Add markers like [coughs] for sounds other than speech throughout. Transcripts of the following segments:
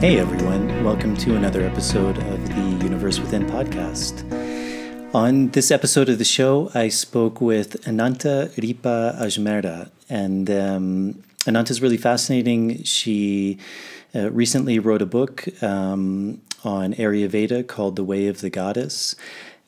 Hey everyone, welcome to another episode of the Universe Within podcast. On this episode of the show, I spoke with Ananta Ripa Ajmera, and um, Ananta is really fascinating. She uh, recently wrote a book um, on Ayurveda called The Way of the Goddess.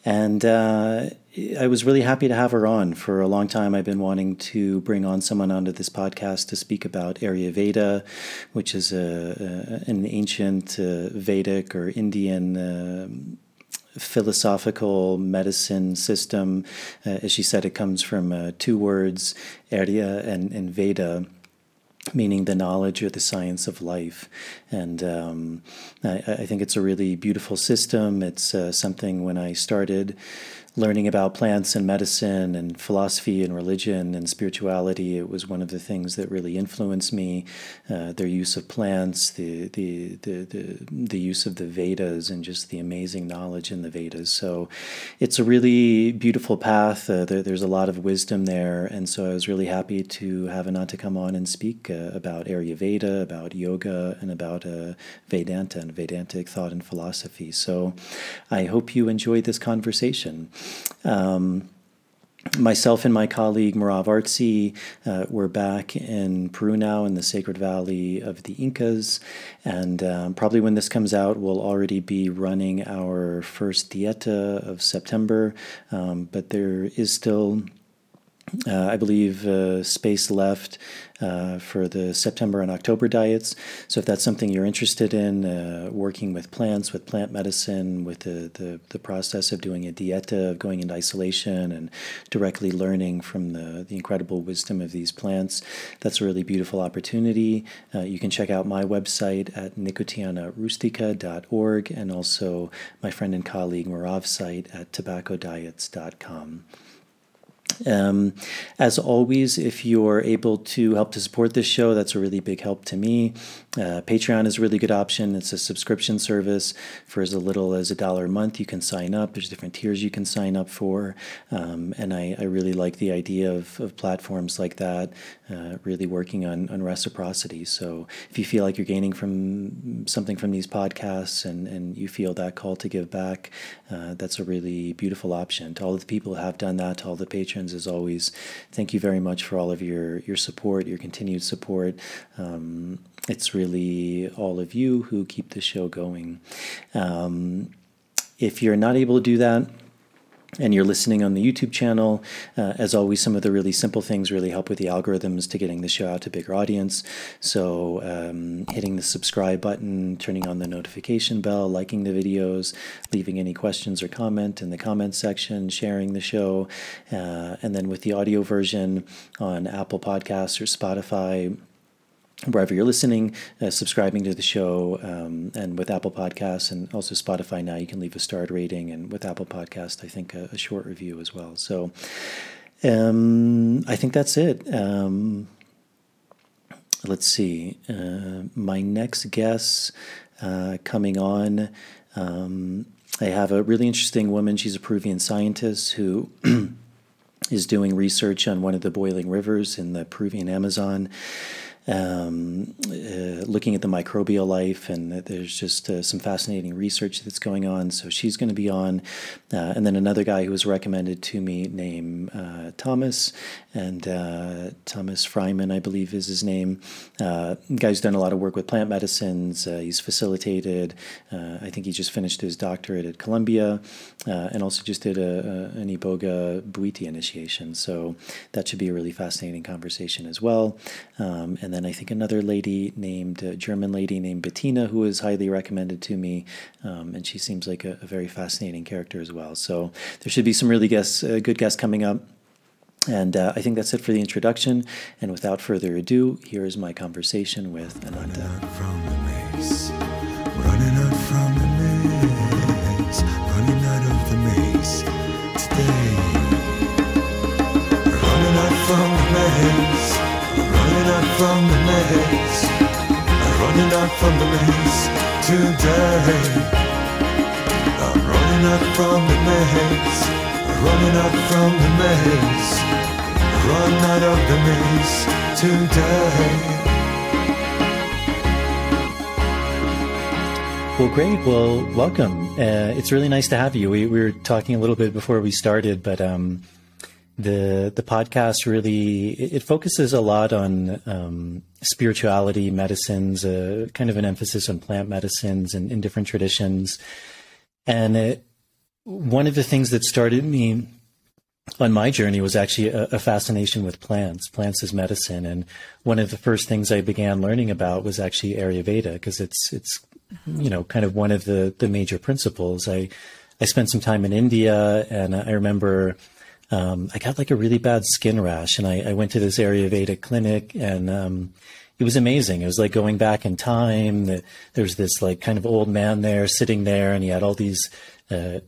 And uh, I was really happy to have her on. For a long time, I've been wanting to bring on someone onto this podcast to speak about Ayurveda, which is a, a an ancient uh, Vedic or Indian. Uh, philosophical medicine system. Uh, as she said, it comes from uh, two words, Ayur and, and Veda meaning the knowledge or the science of life. And um, I, I, think it's a really beautiful system. It's uh, something when I started learning about plants and medicine and philosophy and religion and spirituality, it was one of the things that really influenced me. Uh, their use of plants, the, the, the, the, the use of the Vedas, and just the amazing knowledge in the Vedas. So it's a really beautiful path. Uh, there, there's a lot of wisdom there. And so I was really happy to have Ananta come on and speak uh, about Ayurveda, about yoga, and about uh, Vedanta and Vedantic thought and philosophy. So I hope you enjoyed this conversation. Um, myself and my colleague Merav Artzi, uh, we're back in Peru now in the Sacred Valley of the Incas. And um, probably when this comes out, we'll already be running our first dieta of September. Um, but there is still uh, I believe, uh, space left uh, for the September and October diets. So, if that's something you're interested in, uh, working with plants, with plant medicine, with the, the, the, process of doing a dieta, of going into isolation and directly learning from the, the incredible wisdom of these plants, that's a really beautiful opportunity. Uh, you can check out my website at nicotianarustica.org and also my friend and colleague Merav's site at tobaccodiets.com. Um, as always, if you're able to help to support this show, that's a really big help to me. Uh, Patreon is a really good option. It's a subscription service for as little as a dollar a month. You can sign up. There's different tiers you can sign up for. Um, and I, I, really like the idea of, of platforms like that, uh, really working on, on reciprocity. So if you feel like you're gaining from something from these podcasts and, and you feel that call to give back, uh, that's a really beautiful option. To all the people who have done that, to all the patrons, as always, thank you very much for all of your, your support, your continued support. Um, it's really all of you who keep the show going. Um, if you're not able to do that, and you're listening on the YouTube channel, uh, as always, some of the really simple things really help with the algorithms to getting the show out to bigger audience. So, um, hitting the subscribe button, turning on the notification bell, liking the videos, leaving any questions or comment in the comment section, sharing the show, uh, and then with the audio version on Apple Podcasts or Spotify wherever you're listening, uh, subscribing to the show, um, and with Apple Podcasts and also Spotify now, you can leave a starred rating, and with Apple Podcast, I think a, a short review as well. So um, I think that's it. Um, let's see. Uh, my next guest uh, coming on. Um, I have a really interesting woman. She's a Peruvian scientist who [clears throat] is doing research on one of the boiling rivers in the Peruvian Amazon um, uh, looking at the microbial life, and there's just uh, some fascinating research that's going on. So she's going to be on, uh, and then another guy who was recommended to me named uh, Thomas, and uh, Thomas Fryman, I believe is his name. Uh, guy's done a lot of work with plant medicines. he's facilitated. I think he just finished his doctorate at Columbia, and also just did a, a, an Iboga Bwiti initiation. So that should be a really fascinating conversation as well. Um, and and then I think another lady named, a German lady named Bettina, who was highly recommended to me. Um, and she seems like a, a, very fascinating character as well. So there should be some really guests, uh, good guests coming up. And uh, I think that's it for the introduction. And without further ado, here is my conversation with. Running out out from the maze. I'm running out from the maze today. I'm running out from the maze. Running out from the maze. Run out of the maze today. Well, great. Well, welcome. Uh, it's really nice to have you. We, we, were talking a little bit before we started, but um, the the podcast really it, focuses a lot on um, spirituality, medicines, uh, kind of an emphasis on plant medicines and in different traditions. And it, one of the things that started me on my journey was actually a, a, fascination with plants, plants as medicine. And one of the first things I began learning about was actually Ayurveda because it's it's you know, kind of one of the, the major principles. I, I spent some time in India and I remember um, I got like a really bad skin rash and I, I went to this Ayurveda clinic and um, it was amazing. It was like going back in time. There was this like kind of old man there sitting there and he had all these uh,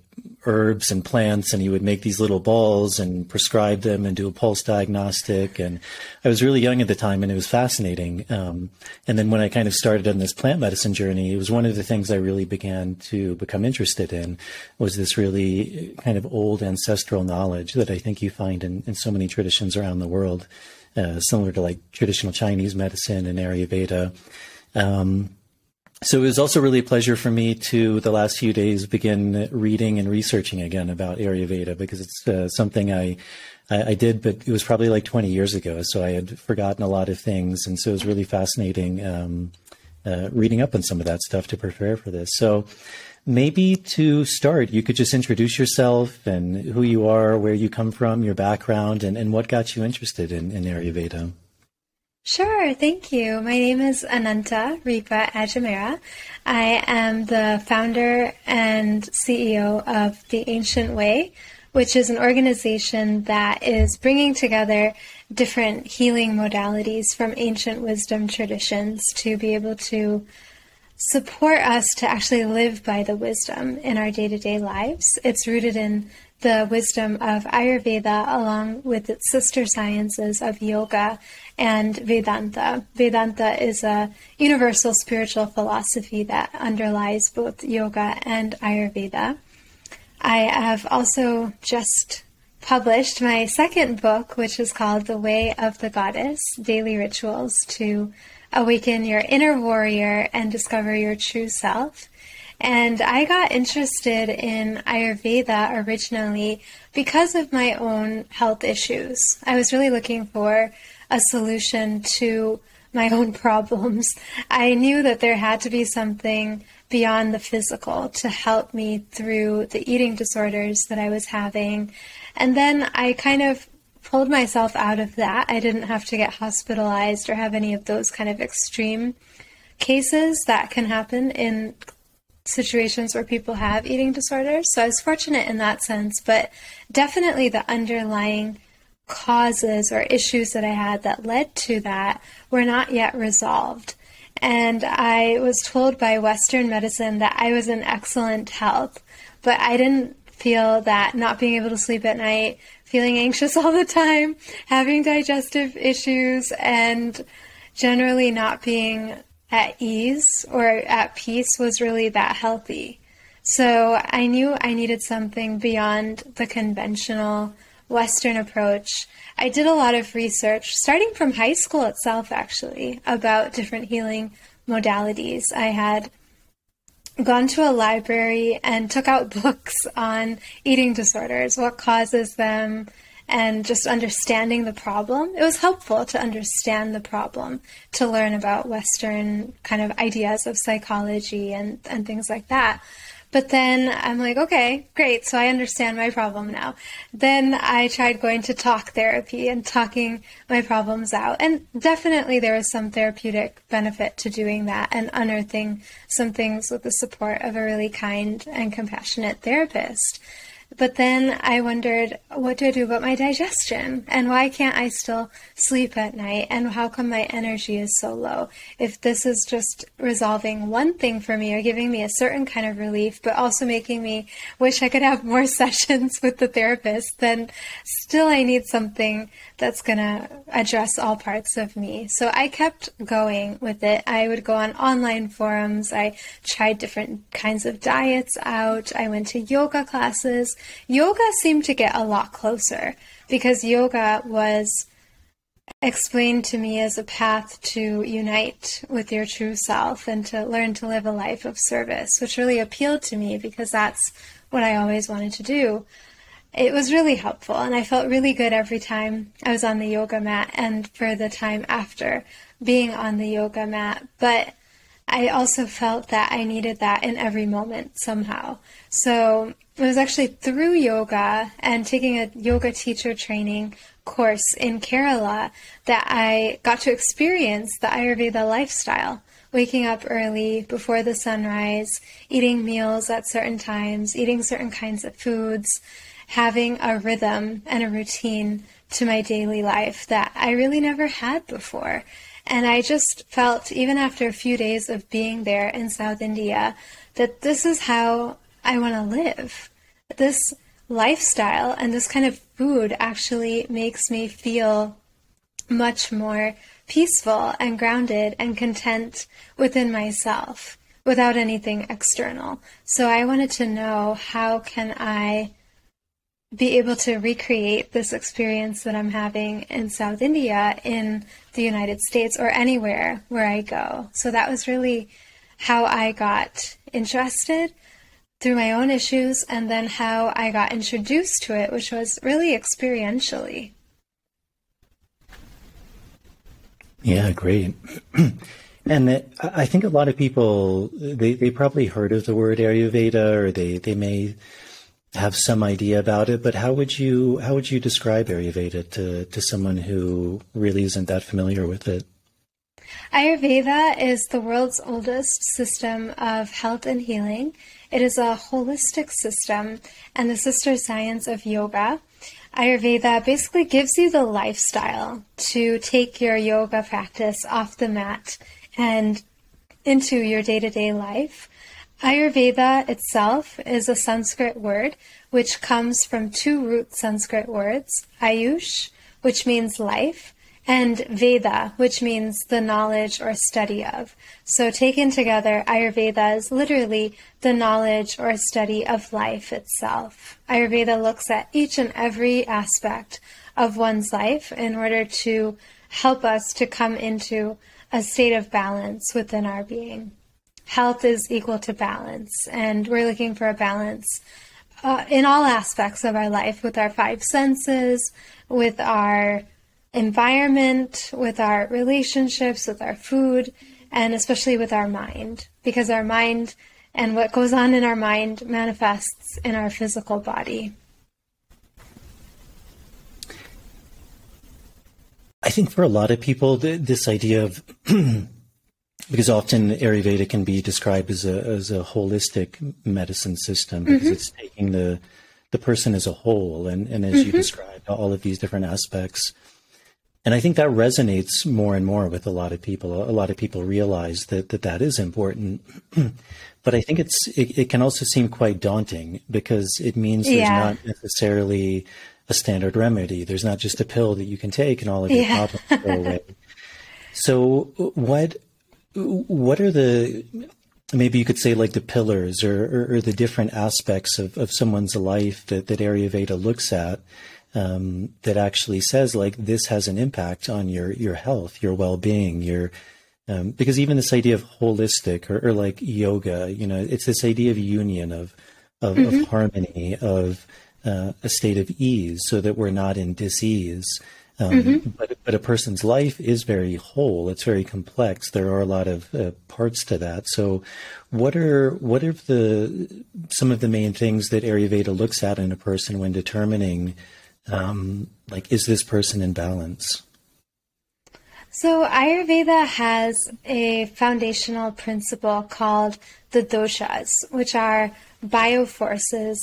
herbs and plants and he would make these little balls and prescribe them and do a pulse diagnostic. And i was really young at the time and it was fascinating. Um, and then when i kind of started on this plant medicine journey it was one of the things i really began to become interested in was this really kind of old ancestral knowledge that i think you find in, in so many traditions around the world uh, similar to like traditional chinese medicine and ayurveda. Um, so it was also really a pleasure for me to, the last few days, begin reading and researching again about Ayurveda because it's uh, something I, I, I, did, but it was probably like 20 years ago. So I had forgotten a lot of things. And so it was really fascinating um, uh, reading up on some of that stuff to prepare for this. So maybe to start, you could just introduce yourself and who you are, where you come from, your background, and, and what got you interested in, in Ayurveda. Sure, thank you. My name is Ananta Ripa Ajmera. I am the founder and CEO of The Ancient Way, which is an organization that is bringing together different healing modalities from ancient wisdom traditions to be able to support us to actually live by the wisdom in our day to day lives. It's rooted in the wisdom of Ayurveda along with its sister sciences of yoga and Vedanta. Vedanta is a universal spiritual philosophy that underlies both yoga and Ayurveda. I have also just published my second book, which is called The Way of the Goddess Daily Rituals to Awaken Your Inner Warrior and Discover Your True Self. And I got interested in Ayurveda originally because of my own health issues. I was really looking for a solution to my own [laughs] problems. I knew that there had to be something beyond the physical to help me through the eating disorders that I was having. And then I kind of pulled myself out of that. I didn't have to get hospitalized or have any of those kind of extreme cases that can happen in situations where people have eating disorders. So I was fortunate in that sense, but definitely the underlying causes or issues that I had that led to that were not yet resolved. And I was told by Western medicine that I was in excellent health, but I didn't feel that not being able to sleep at night, feeling anxious [laughs] all the time, having digestive issues, and generally not being at ease or at peace was really that healthy. So I knew I needed something beyond the conventional Western approach. I did a lot of research, starting from high school itself, actually, about different healing modalities. I had gone to a library and took out books on eating disorders, what causes them, and just understanding the problem. It was helpful to understand the problem, to learn about Western kind of ideas of psychology and, and things like that. But then I'm like, okay, great. So I understand my problem now. Then I tried going to talk therapy and talking my problems out. And definitely there was some therapeutic benefit to doing that and unearthing some things with the support of a really kind and compassionate therapist. But then I wondered, what do I do about my digestion? And why can't I still sleep at night? And how come my energy is so low? If this is just resolving one thing for me or giving me a certain kind of relief, but also making me wish I could have more [laughs] sessions with the therapist, then still I need something that's going to address all parts of me. So I kept going with it. I would go on online forums. I tried different kinds of diets out. I went to yoga classes. Yoga seemed to get a lot closer because yoga was explained to me as a path to unite with your true self and to learn to live a life of service, which really appealed to me because that's what I always wanted to do. It was really helpful, and I felt really good every time I was on the yoga mat and for the time after being on the yoga mat. But I also felt that I needed that in every moment somehow. So it was actually through yoga and taking a yoga teacher training course in Kerala that I got to experience the Ayurveda lifestyle. Waking up early before the sunrise, eating meals at certain times, eating certain kinds of foods, having a rhythm and a routine to my daily life that I really never had before. And I just felt, even after a few days of being there in South India, that this is how I want to live. This lifestyle and this kind of food actually makes me feel much more peaceful and grounded and content within myself without anything external. So I wanted to know how can I be able to recreate this experience that I'm having in South India in the United States or anywhere where I go. So that was really how I got interested through my own issues and then how I got introduced to it, which was really experientially. Yeah, great. [clears throat] and I think a lot of people they, they probably heard of the word Ayurveda or they, they may have some idea about it, but how would you how would you describe Ayurveda to, to someone who really isn't that familiar with it? Ayurveda is the world's oldest system of health and healing. It is a holistic system and the sister science of yoga. Ayurveda basically gives you the lifestyle to take your yoga practice off the mat and into your day to day life. Ayurveda itself is a Sanskrit word which comes from two root Sanskrit words, Ayush, which means life, and Veda, which means the knowledge or study of. So taken together, Ayurveda is literally the knowledge or study of life itself. Ayurveda looks at each and every aspect of one's life in order to help us to come into a state of balance within our being. Health is equal to balance, and we're looking for a balance uh, in all aspects of our life with our five senses, with our environment, with our relationships, with our food, and especially with our mind, because our mind and what goes on in our mind manifests in our physical body. I think for a lot of people, this idea of [clears throat] because often Ayurveda can be described as a as a holistic medicine system because mm-hmm. it's taking the the person as a whole, and and as mm-hmm. you described, all of these different aspects and I think that resonates more and more with a lot of people. A lot of people realize that that, that is important. [clears throat] but I think it's it, it, can also seem quite daunting because it means there's yeah. not necessarily a standard remedy. There's not just a pill that you can take and all of your yeah. problems go away. [laughs] so what what are the maybe you could say like the pillars or, or, or the different aspects of, of someone's life that, that Ayurveda looks at um, that actually says like this has an impact on your your health, your well being, your um, because even this idea of holistic or, or, like yoga, you know, it's this idea of union of of, mm-hmm. of harmony of uh, a state of ease, so that we're not in disease. Um, mm-hmm. but, but a person's life is very whole. It's very complex. There are a lot of uh, parts to that. So, what are what are the some of the main things that Ayurveda looks at in a person when determining um, like is this person in balance so ayurveda has a foundational principle called the doshas which are bioforces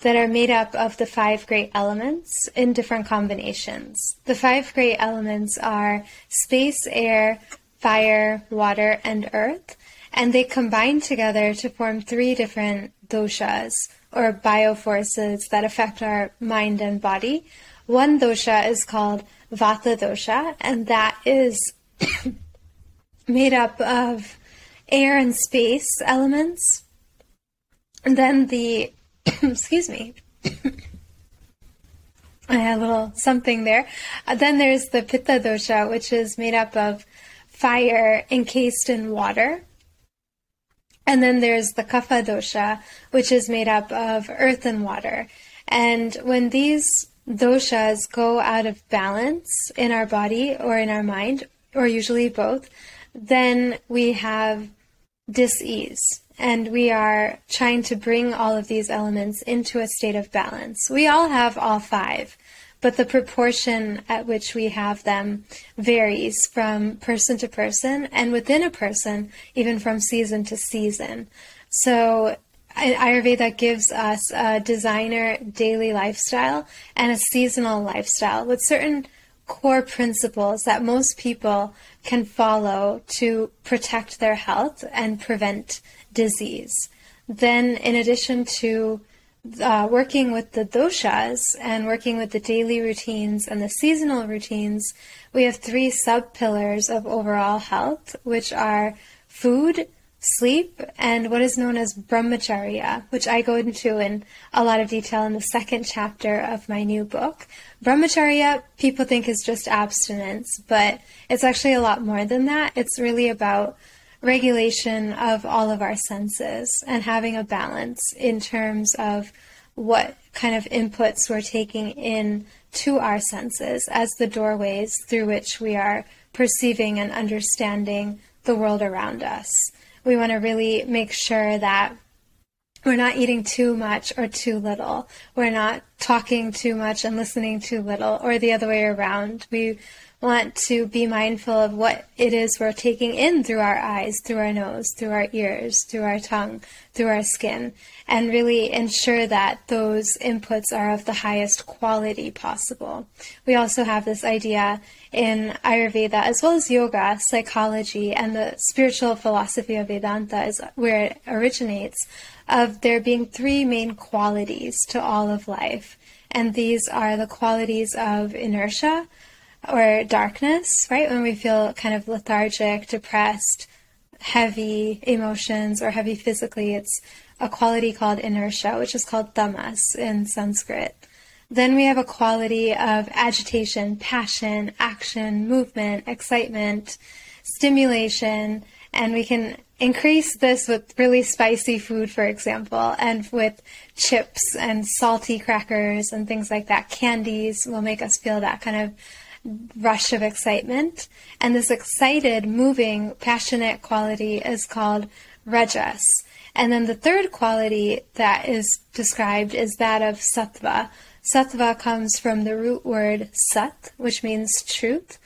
that are made up of the five great elements in different combinations the five great elements are space air fire water and earth and they combine together to form three different doshas or bioforces that affect our mind and body. One dosha is called Vata dosha, and that is [coughs] made up of air and space elements. And then the, [coughs] excuse me. [coughs] I had a little something there. Uh, then there's the Pitta dosha, which is made up of fire encased in water. And then there's the Kapha dosha, which is made up of earth and water. And when these doshas go out of balance in our body or in our mind, or usually both, then we have dis-ease and we are trying to bring all of these elements into a state of balance. We all have all five, but the proportion at which we have them varies from person to person and within a person, even from season to season. So Ayurveda gives us a designer daily lifestyle and a seasonal lifestyle with certain core principles that most people can follow to protect their health and prevent disease. Then, in addition to uh, working with the doshas and working with the daily routines and the seasonal routines, we have three sub pillars of overall health, which are food, sleep, and what is known as brahmacharya, which I go into in a lot of detail in the second chapter of my new book. Brahmacharya, people think is just abstinence, but it's actually a lot more than that. It's really about regulation of all of our senses and having a balance in terms of what kind of inputs we're taking in to our senses as the doorways through which we are perceiving and understanding the world around us. We want to really make sure that we're not eating too much or too little. We're not talking too much and listening too little, or the other way around. We want to be mindful of what it is we're taking in through our eyes, through our nose, through our ears, through our tongue, through our skin, and really ensure that those inputs are of the highest quality possible. We also have this idea in Ayurveda, as well as yoga, psychology, and the spiritual philosophy of Vedanta is where it originates, of there being three main qualities to all of life. And these are the qualities of inertia, or darkness, right? When we feel kind of lethargic, depressed, heavy emotions, or heavy physically, it's a quality called inertia, which is called tamas in Sanskrit. Then we have a quality of agitation, passion, action, movement, excitement, stimulation, and we can increase this with really spicy food, for example, and with chips and salty crackers and things like that. Candies will make us feel that kind of rush of excitement. And this excited, moving, passionate quality is called rajas. And then the third quality that is described is that of sattva. Sattva comes from the root word sat, which means truth,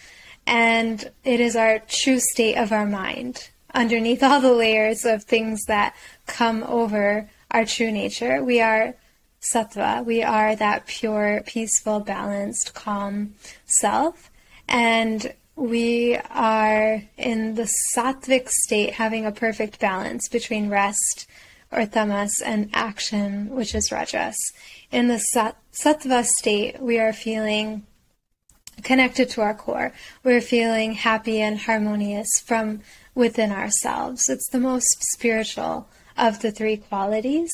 and it is our true state of our mind. Underneath all the layers of things that come over our true nature, we are sattva. We are that pure, peaceful, balanced, calm self. And we are in the sattvic state, having a perfect balance between rest or tamas and action, which is rajas. In the sat- sattva state, we are feeling connected to our core. We're feeling happy and harmonious from within ourselves. It's the most spiritual of the three qualities.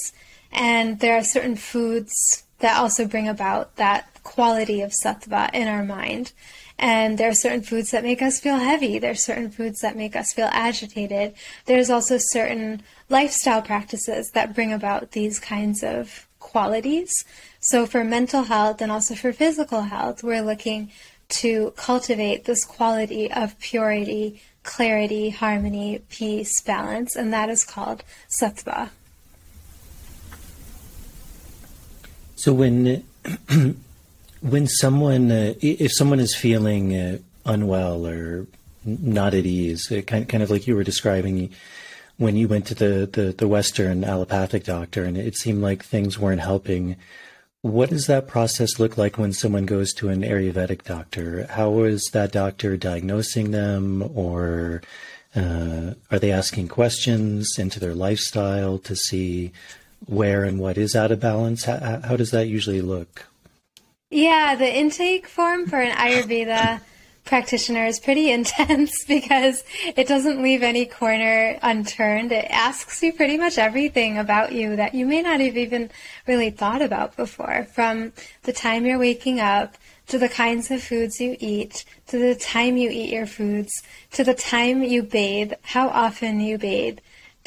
And there are certain foods that also bring about that quality of sattva in our mind. And there are certain foods that make us feel heavy. There are certain foods that make us feel agitated. There's also certain lifestyle practices that bring about these kinds of qualities. So for mental health and also for physical health, we're looking to cultivate this quality of purity, clarity, harmony, peace, balance, and that is called sattva. So when [clears throat] when someone uh, if someone is feeling uh, unwell or not at ease, uh, kind kind of like you were describing when you went to the, the, the Western allopathic doctor and it seemed like things weren't helping. What does that process look like when someone goes to an Ayurvedic doctor? How is that doctor diagnosing them, or uh, are they asking questions into their lifestyle to see where and what is out of balance? How, how does that usually look? Yeah, the intake form for an Ayurveda practitioner is pretty [laughs] intense because it doesn't leave any corner unturned. It asks you pretty much everything about you that you may not have even really thought about before. From the time you're waking up, to the kinds of foods you eat, to the time you eat your foods, to the time you bathe, how often you bathe,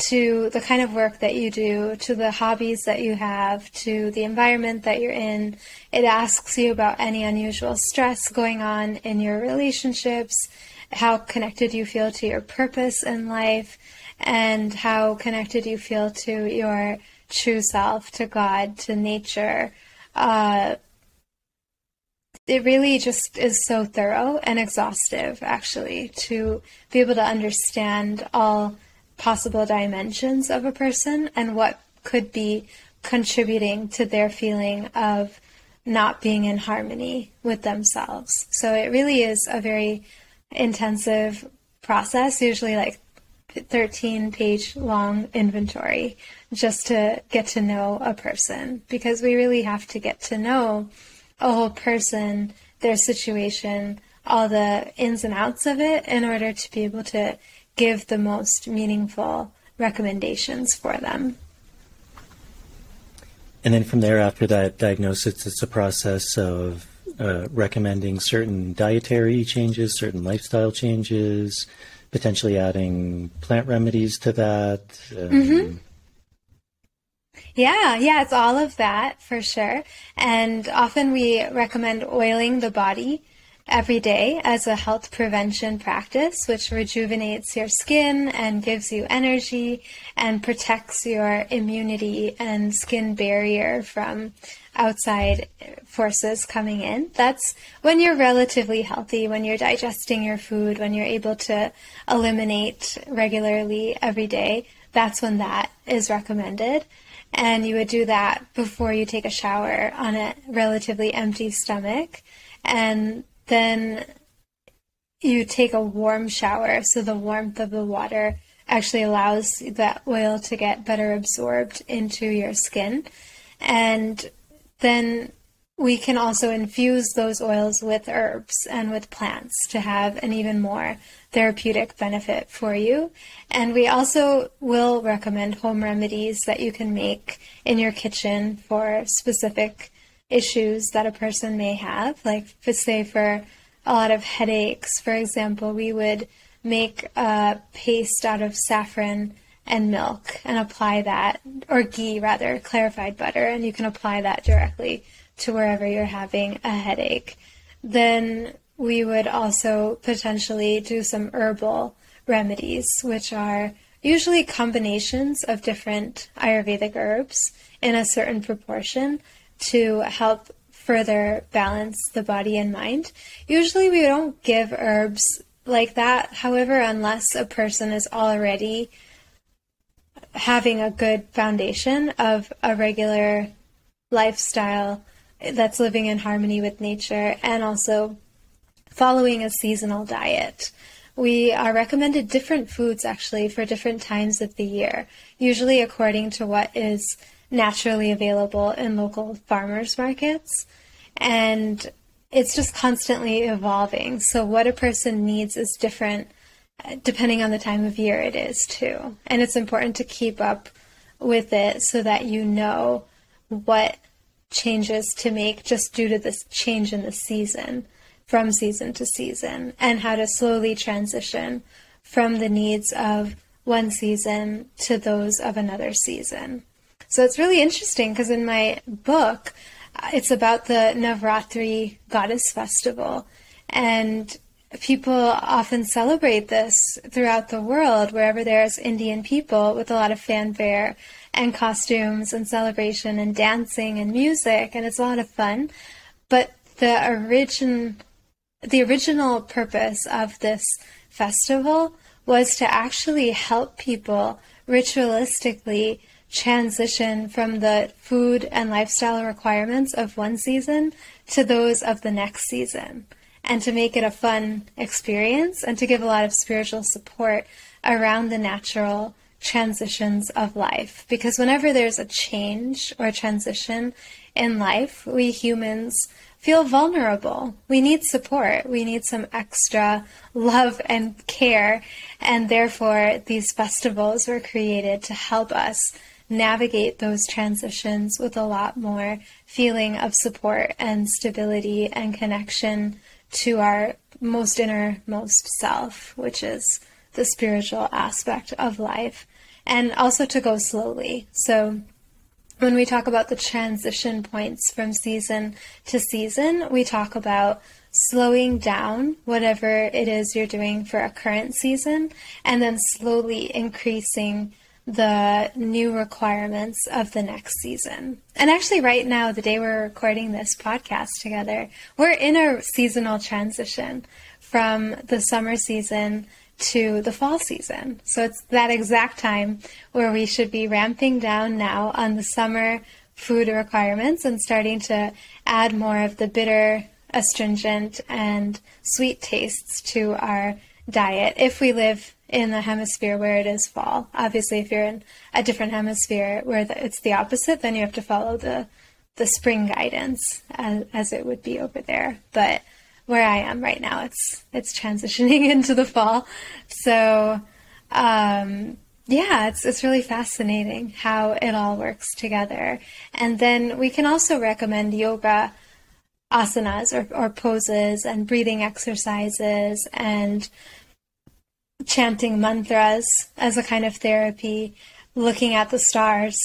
to the kind of work that you do, to the hobbies that you have, to the environment that you're in. It asks you about any unusual stress going on in your relationships, how connected you feel to your purpose in life, and how connected you feel to your true self, to God, to nature. Uh, it really just is so thorough and exhaustive, actually, to be able to understand all possible dimensions of a person and what could be contributing to their feeling of not being in harmony with themselves. So it really is a very intensive process, usually like 13 page long inventory just to get to know a person because we really have to get to know a whole person, their situation, all the ins and outs of it in order to be able to give the most meaningful recommendations for them. And then from there, after that diagnosis, it's a process of uh, recommending certain dietary changes, certain lifestyle changes, potentially adding plant remedies to that. Um, mm-hmm. Yeah, yeah, it's all of that for sure. And often we recommend oiling the body every day as a health prevention practice, which rejuvenates your skin and gives you energy and protects your immunity and skin barrier from outside forces coming in. That's when you're relatively healthy, when you're digesting your food, when you're able to eliminate regularly every day. That's when that is recommended. And you would do that before you take a shower on a relatively empty stomach. And then you take a warm shower so the warmth of the water actually allows that oil to get better absorbed into your skin. And then we can also infuse those oils with herbs and with plants to have an even more therapeutic benefit for you. And we also will recommend home remedies that you can make in your kitchen for specific issues that a person may have. Like, for say, for a lot of headaches, for example, we would make a paste out of saffron and milk and apply that, or ghee rather, clarified butter, and you can apply that directly to wherever you're having a headache. Then we would also potentially do some herbal remedies, which are usually combinations of different Ayurvedic herbs in a certain proportion to help further balance the body and mind. Usually, we don't give herbs like that, however, unless a person is already having a good foundation of a regular lifestyle that's living in harmony with nature and also following a seasonal diet. We are recommended different foods actually for different times of the year, usually according to what is naturally available in local farmers markets. And it's just constantly evolving. So, what a person needs is different depending on the time of year it is, too. And it's important to keep up with it so that you know what changes to make just due to this change in the season from season to season and how to slowly transition from the needs of one season to those of another season. So it's really interesting because in my book, uh, it's about the Navratri goddess festival. And people often celebrate this throughout the world, wherever there's Indian people with a lot of fanfare and costumes and celebration and dancing and music, and it's a lot of fun. But the origin, the original purpose of this festival was to actually help people ritualistically transition from the food and lifestyle requirements of one season to those of the next season and to make it a fun experience and to give a lot of spiritual support around the natural transitions of life. Because whenever there's a change or a transition in life, we humans feel vulnerable. We need support. We need some extra love and care. And therefore, these festivals were created to help us navigate those transitions with a lot more feeling of support and stability and connection to our most innermost self, which is the spiritual aspect of life, and also to go slowly. So, when we talk about the transition points from season to season, we talk about slowing down whatever it is you're doing for a current season and then slowly increasing the new requirements of the next season. And actually, right now, the day we're recording this podcast together, we're in a seasonal transition from the summer season to the fall season. So it's that exact time where we should be ramping down now on the summer food requirements and starting to add more of the bitter, astringent, and sweet tastes to our diet if we live in the hemisphere where it is fall. Obviously, if you're in a different hemisphere where the, it's the opposite, then you have to follow the the spring guidance as, as it would be over there. But where I am right now. It's it's transitioning [laughs] into the fall, so um, yeah, it's it's really fascinating how it all works together. And then we can also recommend yoga asanas or, or poses and breathing exercises and chanting mantras as a kind of therapy, looking at the stars,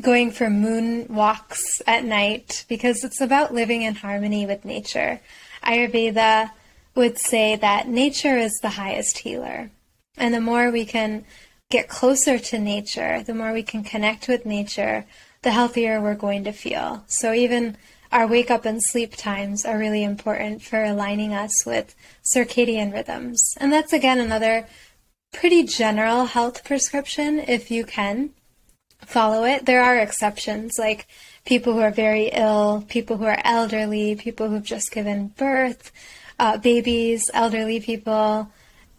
going for moon walks at night because it's about living in harmony with nature. Ayurveda would say that nature is the highest healer. And the more we can get closer to nature, the more we can connect with nature, the healthier we're going to feel. So even our wake up and sleep times are really important for aligning us with circadian rhythms. And that's again another pretty general health prescription if you can follow it. There are exceptions like people who are very ill, people who are elderly, people who've just given birth, uh, babies, elderly people,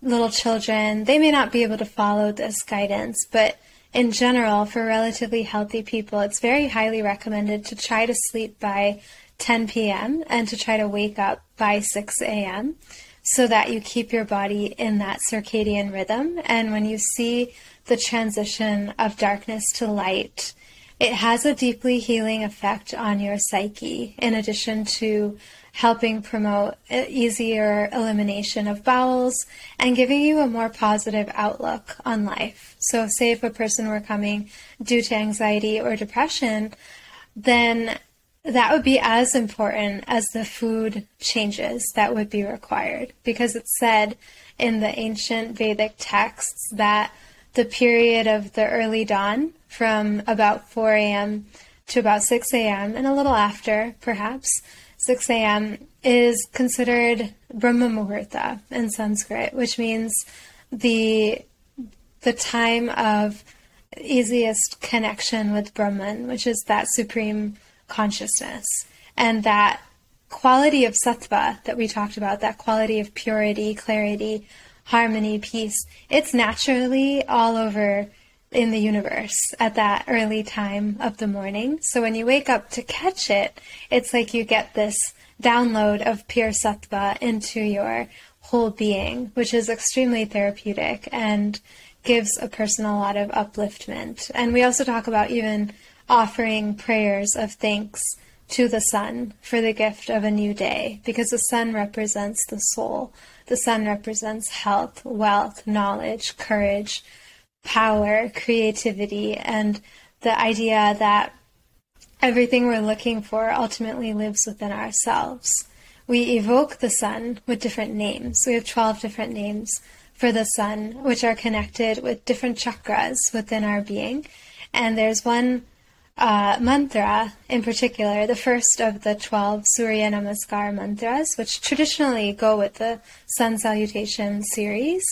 little children. They may not be able to follow this guidance, but in general, for relatively healthy people, it's very highly recommended to try to sleep by 10 p.m. and to try to wake up by 6 a.m. so that you keep your body in that circadian rhythm. And when you see the transition of darkness to light, it has a deeply healing effect on your psyche, in addition to helping promote easier elimination of bowels and giving you a more positive outlook on life. So, say if a person were coming due to anxiety or depression, then that would be as important as the food changes that would be required because it's said in the ancient Vedic texts that the period of the early dawn from about 4 a.m. to about 6 a.m. and a little after, perhaps 6 a.m. is considered Brahma Muhurta in Sanskrit, which means the the time of easiest connection with Brahman, which is that supreme consciousness, and that quality of sattva that we talked about, that quality of purity, clarity, harmony, peace. It's naturally all over in the universe at that early time of the morning. So when you wake up to catch it, it's like you get this download of pure sattva into your whole being, which is extremely therapeutic and gives a person a lot of upliftment. And we also talk about even offering prayers of thanks to the sun for the gift of a new day, because the sun represents the soul. The sun represents health, wealth, knowledge, courage, power, creativity, and the idea that everything we're looking for ultimately lives within ourselves. We evoke the sun with different names. We have 12 different names for the sun, which are connected with different chakras within our being. And there's one uh, mantra in particular, the first of the 12 Surya Namaskar mantras, which traditionally go with the sun salutation series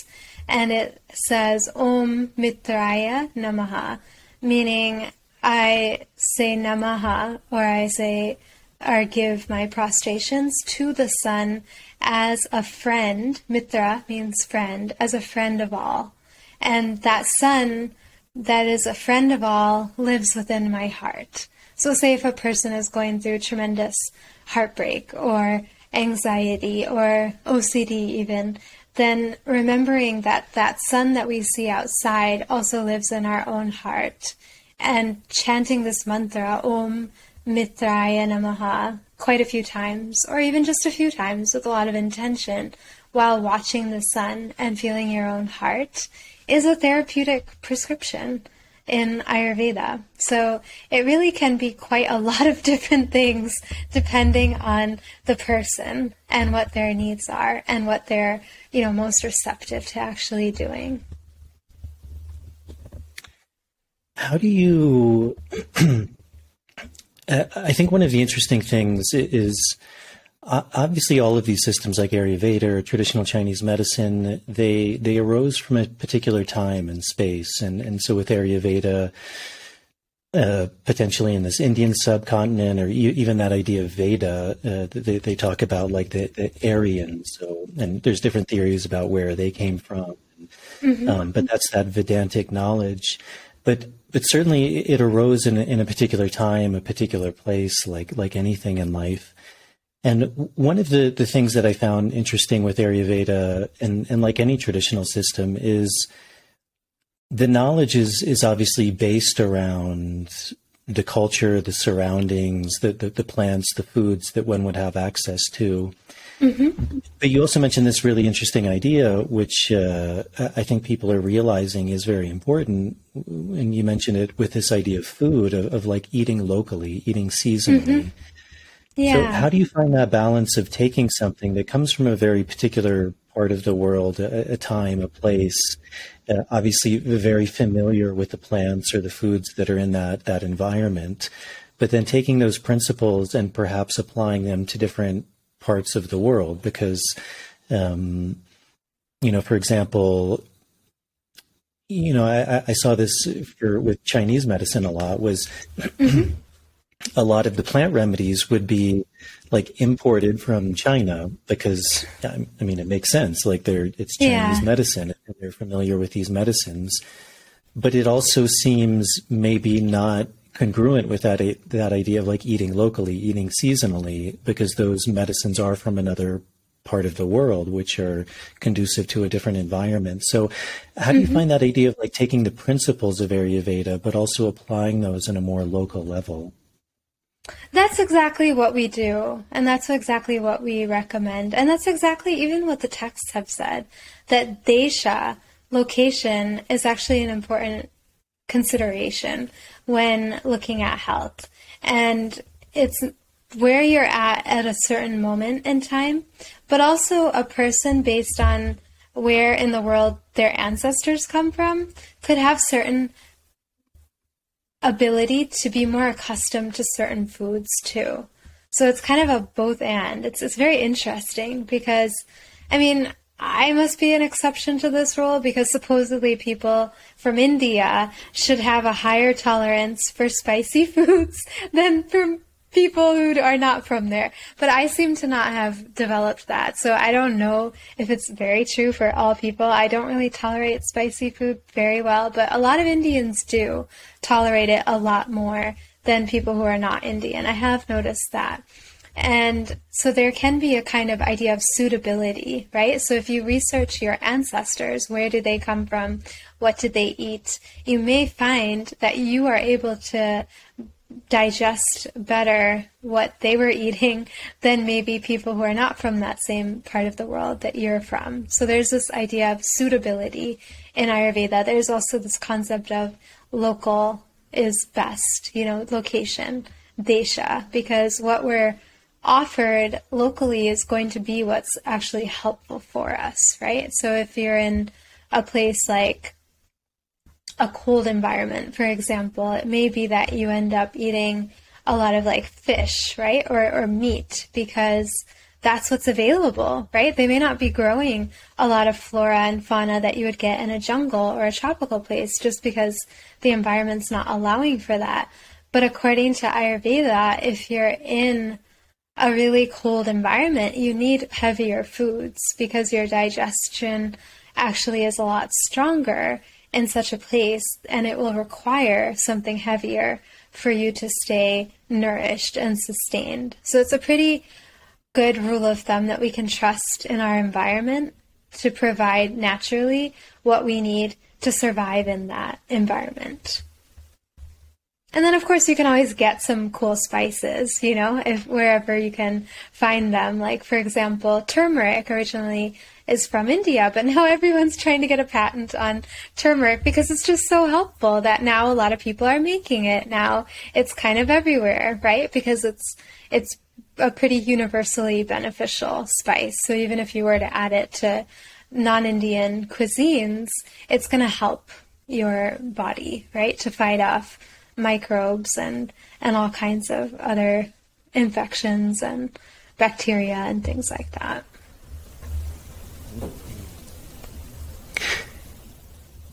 and it says Om Mitraya Namaha, meaning I say Namaha or I say or give my prostrations to the sun as a friend. Mitra means friend, as a friend of all. And that sun that is a friend of all lives within my heart. So, say if a person is going through tremendous heartbreak or anxiety or OCD, even, then remembering that that sun that we see outside also lives in our own heart. And chanting this mantra, Om Mitraya Namaha, quite a few times, or even just a few times with a lot of intention while watching the sun and feeling your own heart is a therapeutic prescription in Ayurveda. So it really can be quite a [laughs] lot of different things depending on the person and what their needs are and what they're, you know, most receptive to actually doing. How do you [clears throat] uh, I think one of the interesting things is obviously all of these systems like Ayurveda or traditional Chinese medicine, they they arose from a particular time and space, and and so with Ayurveda. Uh, potentially in this Indian subcontinent, or e- even that idea of Veda, uh, they, they talk about like the, the Aryans. So, and there's different theories about where they came from. Mm-hmm. Um, but that's that Vedantic knowledge. But but certainly it arose in a, in a particular time, a particular place, like like anything in life. And one of the, the things that I found interesting with Ayurveda and, and like any traditional system is the knowledge is, is obviously based around the culture, the surroundings, the, the, the plants, the foods that one would have access to. Mm-hmm. But you also mentioned this really interesting idea, which uh, I think people are realizing is very important. And you mentioned it with this idea of food, of, of like eating locally, eating seasonally. Mm-hmm. Yeah. So, how do you find that balance of taking something that comes from a very particular part of the world, a, a time, a place, uh, obviously very familiar with the plants or the foods that are in that that environment, but then taking those principles and perhaps applying them to different parts of the world? Because, um, you know, for example, you know, I, I saw this for, with Chinese medicine a lot was. Mm-hmm a lot of the plant remedies would be like imported from China because I mean it makes sense like they're it's Chinese yeah. medicine and they're familiar with these medicines but it also seems maybe not congruent with that that idea of like eating locally eating seasonally because those medicines are from another part of the world which are conducive to a different environment so how do you mm-hmm. find that idea of like taking the principles of ayurveda but also applying those in a more local level that's exactly what we do, and that's exactly what we recommend. And that's exactly even what the texts have said that desha, location, is actually an important consideration when looking at health. And it's where you're at at a certain moment in time, but also a person based on where in the world their ancestors come from could have certain ability to be more accustomed to certain foods too. So it's kind of a both and. It's it's very interesting because I mean, I must be an exception to this rule because supposedly people from India should have a higher tolerance for spicy [laughs] foods than for people who are not from there. But I seem to not have developed that. So I don't know if it's very true for all people. I don't really tolerate spicy food very well, but a lot of Indians do tolerate it a lot more than people who are not Indian. I have noticed that. And so there can be a kind of idea of suitability, right? So if you research your ancestors, where do they come from? What did they eat? You may find that you are able to digest better what they were eating [laughs] than maybe people who are not from that same part of the world that you're from. So there's this idea of suitability in Ayurveda. There's also this concept of local is best, you know, location, desha, because what we're offered locally is going to be what's actually helpful for us, right? So if you're in a place like a cold environment, for example, it may be that you end up eating a lot of like fish, right? Or, or meat because that's what's available, right? They may not be growing a lot of flora and fauna that you would get in a jungle or a tropical place just because the environment's not allowing for that. But according to Ayurveda, if you're in a really cold environment, you need heavier foods because your digestion actually is a lot stronger in such a place and it will require something heavier for you to stay nourished and sustained. So it's a pretty good rule of thumb that we can trust in our environment to provide naturally what we need to survive in that environment. And then, of course, you can always get some cool spices, you know, if wherever you can find them. Like, for example, turmeric originally is from India, but now everyone's trying to get a patent on turmeric because it's just so helpful that now a lot of people are making it. Now it's kind of everywhere, right? Because it's it's a pretty universally beneficial spice. So even if you were to add it to non-Indian cuisines, it's going to help your body, right, to fight off microbes and and all kinds of other infections and bacteria and things like that.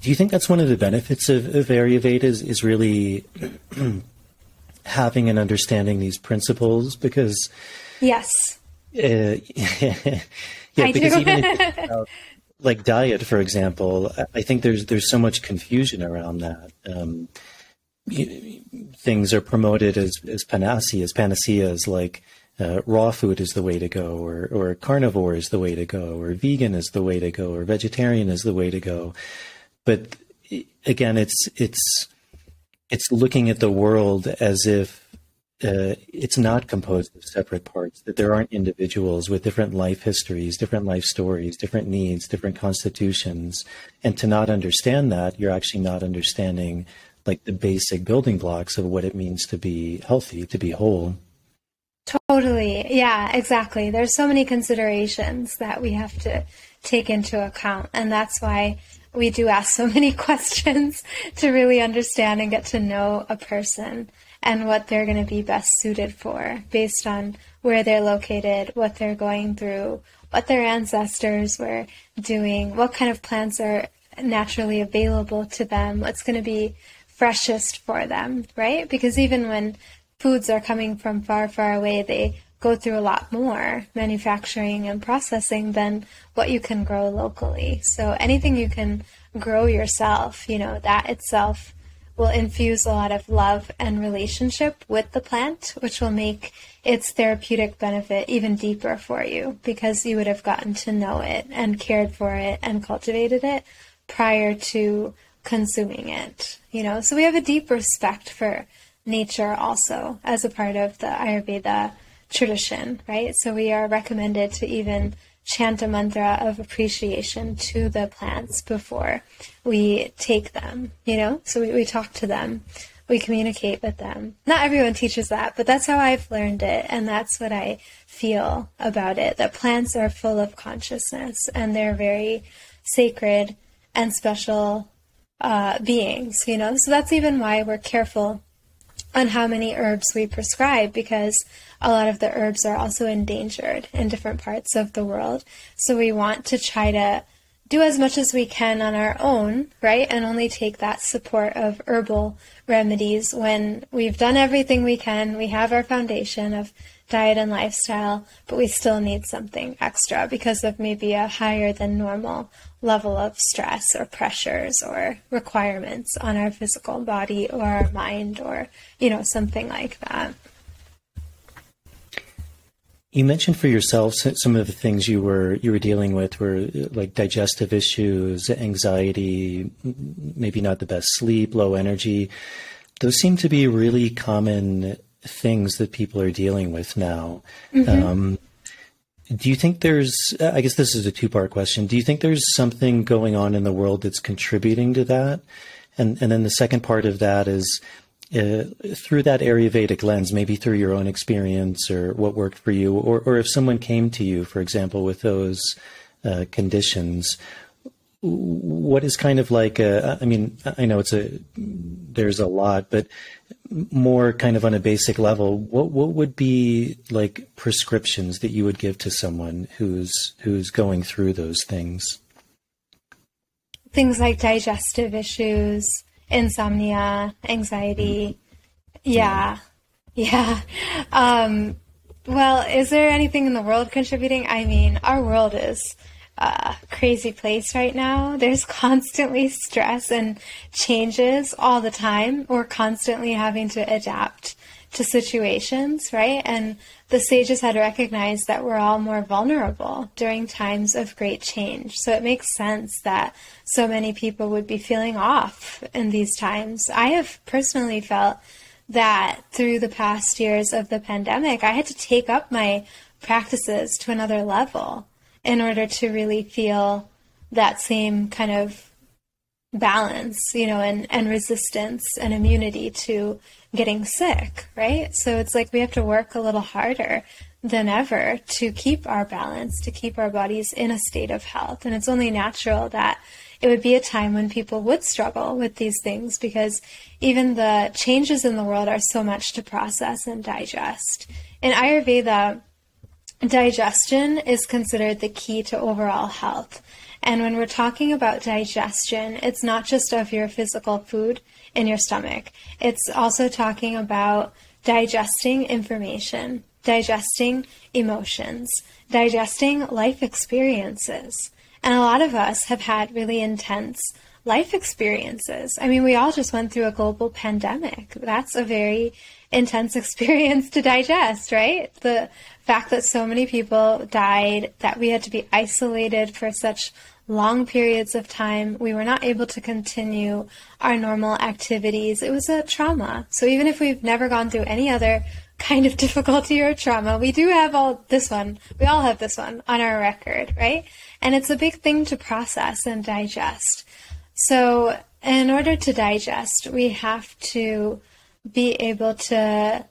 Do you think that's one of the benefits of, of Ayurveda is, is really [clears throat] having and understanding these principles? Because yes, uh, [laughs] yeah, I because even if, [laughs] like diet, for example, I think there's there's so much confusion around that. Um, things are promoted as, as panaceas, panaceas like uh, raw food is the way to go, or, or carnivore is the way to go, or vegan is the way to go, or vegetarian is the way to go. But again, it's it's it's looking at the world as if uh, it's not composed of separate parts. That there aren't individuals with different life histories, different life stories, different needs, different constitutions, and to not understand that, you're actually not understanding like the basic building blocks of what it means to be healthy, to be whole. Totally. Yeah, exactly. There's so many considerations that we have to take into account. And that's why we do ask so [laughs] many questions to really understand and get to know a person and what they're going to be best suited for based on where they're located, what they're going through, what their ancestors were doing, what kind of plants are naturally available to them, what's going to be freshest for them, right? Because even when foods are coming from far, far away, they go through a lot more manufacturing and processing than what you can grow locally. So anything you can grow yourself, you know, that itself will infuse a lot of love and relationship with the plant, which will make its therapeutic benefit even deeper for you because you would have gotten to know it and cared for it and cultivated it prior to consuming it, you know. So we have a deep respect for nature also as a part of the Ayurveda tradition, right? So we are recommended to even chant a mantra of appreciation to the plants before we take them, you know? So we, we talk to them, we communicate with them. Not everyone teaches that, but that's how I've learned it, and that's what I feel about it that plants are full of consciousness and they're very sacred and special uh, beings, you know? So that's even why we're careful on how many herbs we prescribe because a lot of the herbs are also endangered in different parts of the world. So we want to try to do as much as we can on our own, right? And only take that support of herbal remedies when we've done everything we can. We have our foundation of diet and lifestyle, but we still need something extra because of maybe a higher than normal level of stress or pressures or requirements on our physical body or our mind or, you know, something like that. You mentioned for yourself some of the things you were you were dealing with were like digestive issues, anxiety, maybe not the best sleep, low energy. Those seem to be really common things that people are dealing with now. Mm-hmm. Um, do you think there's, I guess this is a two part question. Do you think there's something going on in the world that's contributing to that? And, and then the second part of that is uh, through that Ayurvedic lens, maybe through your own experience or what worked for you, or, or if someone came to you, for example, with those uh, conditions, what is kind of like a, I mean, I know it's a, there's a lot, but more kind of on a basic level, what what would be like prescriptions that you would give to someone who's who's going through those things? Things like digestive issues, insomnia, anxiety. Yeah. Yeah. Um, well, is there anything in the world contributing? I mean, our world is a crazy place right now. There's [laughs] constantly stress and changes all the time. We're constantly having to adapt to situations, right? And the sages had recognized that we're all more vulnerable during times of great change. So it makes sense that so many people would be feeling off in these times. I have personally felt that through the past years of the pandemic, I had to take up my practices to another level in order to really feel that same kind of balance, you know, and, and resistance and immunity to getting sick, right? So it's like we have to work a little harder than ever to keep our balance, to keep our bodies in a state of health. And it's only natural that it would be a time when people would struggle with these things because even the changes in the world are so much to process and digest. In Ayurveda, digestion is considered the key to overall health. And when we're talking about digestion, it's not just of your physical food in your stomach, it's also talking about digesting information, digesting emotions, digesting life experiences. And a lot of us have had really intense life experiences. I mean, we all just went through a global pandemic. That's a very intense [laughs] experience to digest, right? The fact that so many people died, that we had to be isolated for such long periods of time. We were not able to continue our normal activities. It was a trauma. So even if we've never gone through any other kind of [laughs] difficulty or trauma, we do have all this one. We all have this one on our record, right? And it's a big thing to process and digest. So in order to digest, we have to be able to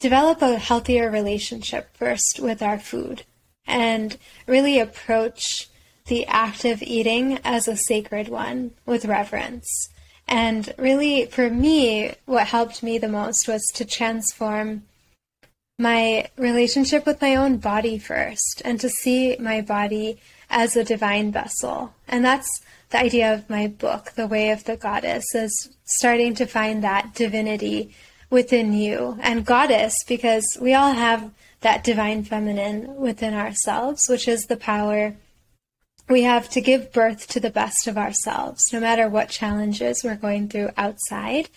develop a healthier relationship first with our food and really approach the act of eating as a sacred one with reverence. And really, for me, what helped me the most was to transform my relationship with my own body first and to see my body as a divine vessel. And that's the idea of my book, The Way of the Goddess, is starting to find that divinity within you. And goddess, because we all have that divine feminine within ourselves, which is the power we have to give birth to the best of ourselves, no matter what challenges we're going through outside.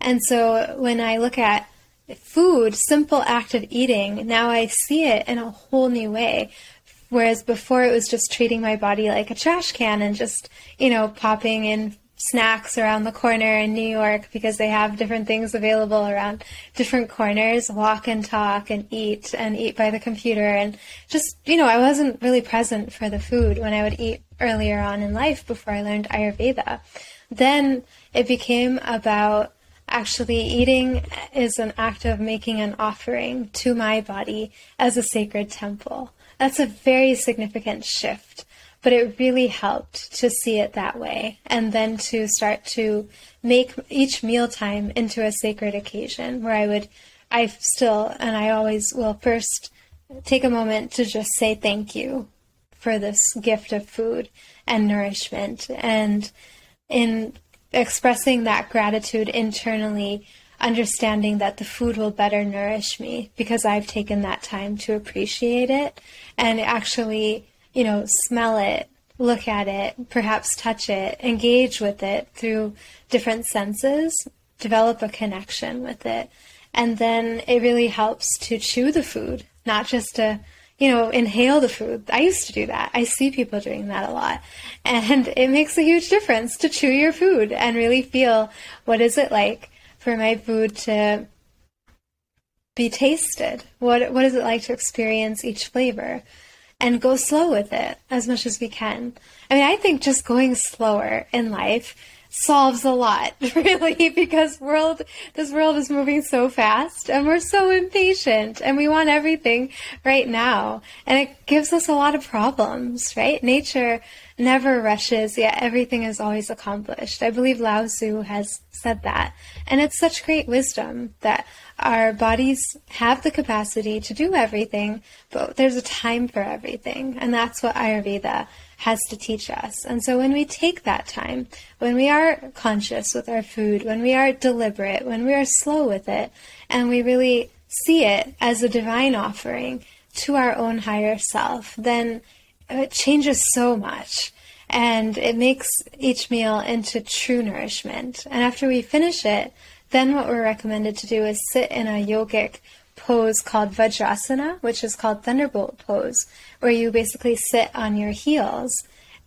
And so when I look at food, simple act of eating, now I see it in a whole new way. Whereas before it was just treating my body like a trash can and just, you know, popping in snacks around the corner in New York because they have different things available around different corners, walk and talk and eat and eat by the computer. And just, you know, I wasn't really present for the food when I would eat earlier on in life before I learned Ayurveda. Then it became about actually eating is an act of making an offering to my body as a sacred temple. That's a very significant shift but it really helped to see it that way and then to start to make each mealtime into a sacred occasion where I would, I still, and I always will first take a moment to just say thank you for this gift of food and nourishment. And in expressing that gratitude internally, understanding that the food will better nourish me because I've taken that time to appreciate it and actually you know, smell it, look at it, perhaps touch it, engage with it through different senses, develop a connection with it. And then it really helps to chew the food, not just to, you know, inhale the food. I used to do that. I see people doing that a lot. And it makes a huge difference to chew your food and really feel what is it like for my food to be tasted? What what is it like to experience each flavor? and go slow with it as much as we can. I mean, I think just going slower in life solves a lot, [laughs] really, because world this world is moving so fast and we're so impatient and we want everything right now. And it gives us a lot of problems, right? Nature never rushes, yet everything is always accomplished. I believe Lao Tzu has said that. And it's such great wisdom that our bodies have the capacity to do everything, but there's a time for everything. And that's what Ayurveda has to teach us. And so when we take that time, when we are conscious with our food, when we are deliberate, when we are slow with it, and we really see it as a divine offering to our own higher self, then Uh, it changes so much and it makes each meal into true nourishment. And after we finish it, then what we're recommended to do is sit in a yogic pose called Vajrasana, which is called Thunderbolt pose, where you basically sit on your heels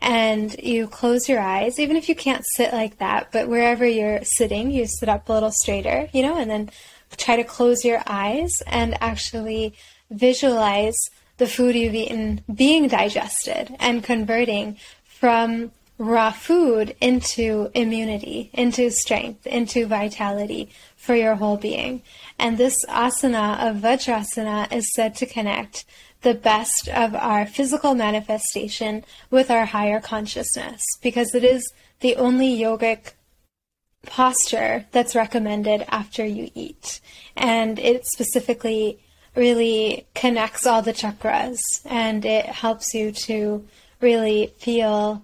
and you close your eyes, even if you can't sit like that, but wherever you're sitting, you sit up a little straighter, you know, and then try to close your eyes and actually visualize the food you've eaten being digested and converting from raw food into immunity, into strength, into vitality for your whole being. And this asana of Vajrasana is said to connect the best of our physical manifestation with our higher consciousness because it is the only yogic posture that's recommended after you eat. And it specifically really connects all the chakras and it helps you to really feel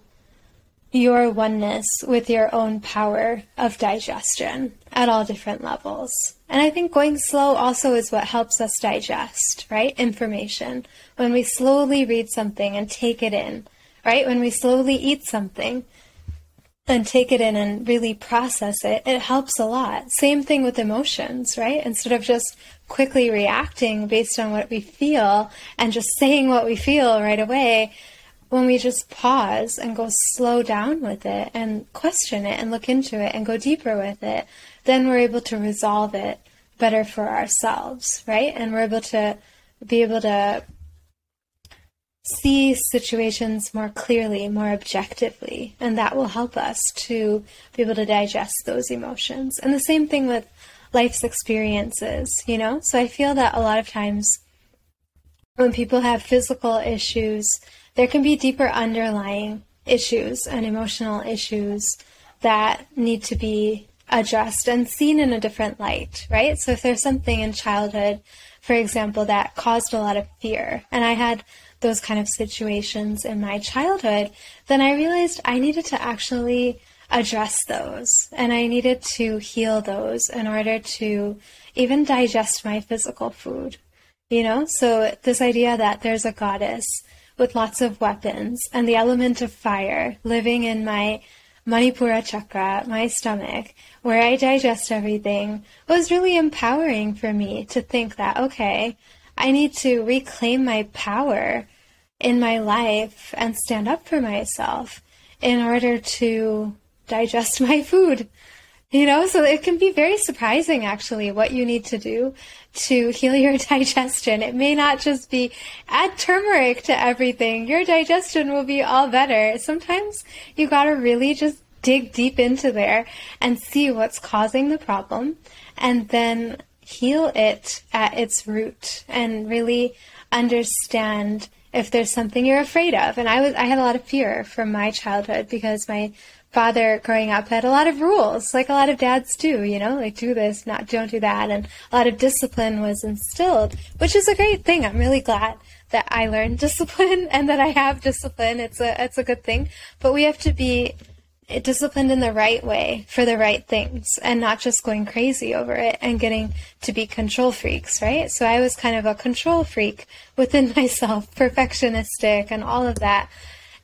your oneness with your own power of digestion at all different levels. And I think going slow also is what helps us digest, right? Information. When we slowly read something and take it in, right? When we slowly eat something and take it in and really process it, it helps a lot. Same thing with emotions, right? Instead of just quickly reacting based on what we feel and just saying what we feel right away, when we just pause and go slow down with it and question it and look into it and go deeper with it, then we're able to resolve it better for ourselves, right? And we're able to be able to see situations more clearly, more objectively, and that will help us to be able to digest those emotions. And the same thing with life's experiences, you know? So I feel that a lot of times when people have physical issues, there can be deeper underlying issues and emotional issues that need to be addressed and seen in a different light, right? So if there's something in childhood, for example, that caused a lot of fear, and I had those kind of situations in my childhood, then I realized I needed to actually address those and I needed to heal those in order to even digest my physical food. You know, so this idea that there's a goddess with lots of weapons and the element of fire living in my Manipura chakra, my stomach, where I digest everything, was really empowering for me to think that, okay, I need to reclaim my power in my life and stand up for myself in order to digest [laughs] my food. You know, so it can be very surprising actually what you need to do to heal your [laughs] digestion. It may not just be add turmeric to everything. Your digestion will be all better. Sometimes you gotta really just dig deep into there and see what's causing the problem and then heal it at its root and really understand if there's something you're afraid of. And I was I had a lot of fear from my childhood because my father growing up had a lot of rules, like a lot of dads do, you know, like do this, not don't do that, and a lot of discipline was instilled, which is a great thing. I'm really glad that I learned [laughs] discipline and that I have discipline. It's a it's a good thing, but we have to be disciplined in the right way for the right things and not just going crazy over it and getting to be control freaks, right? So I was kind of a control freak within [laughs] myself, perfectionistic and all of that.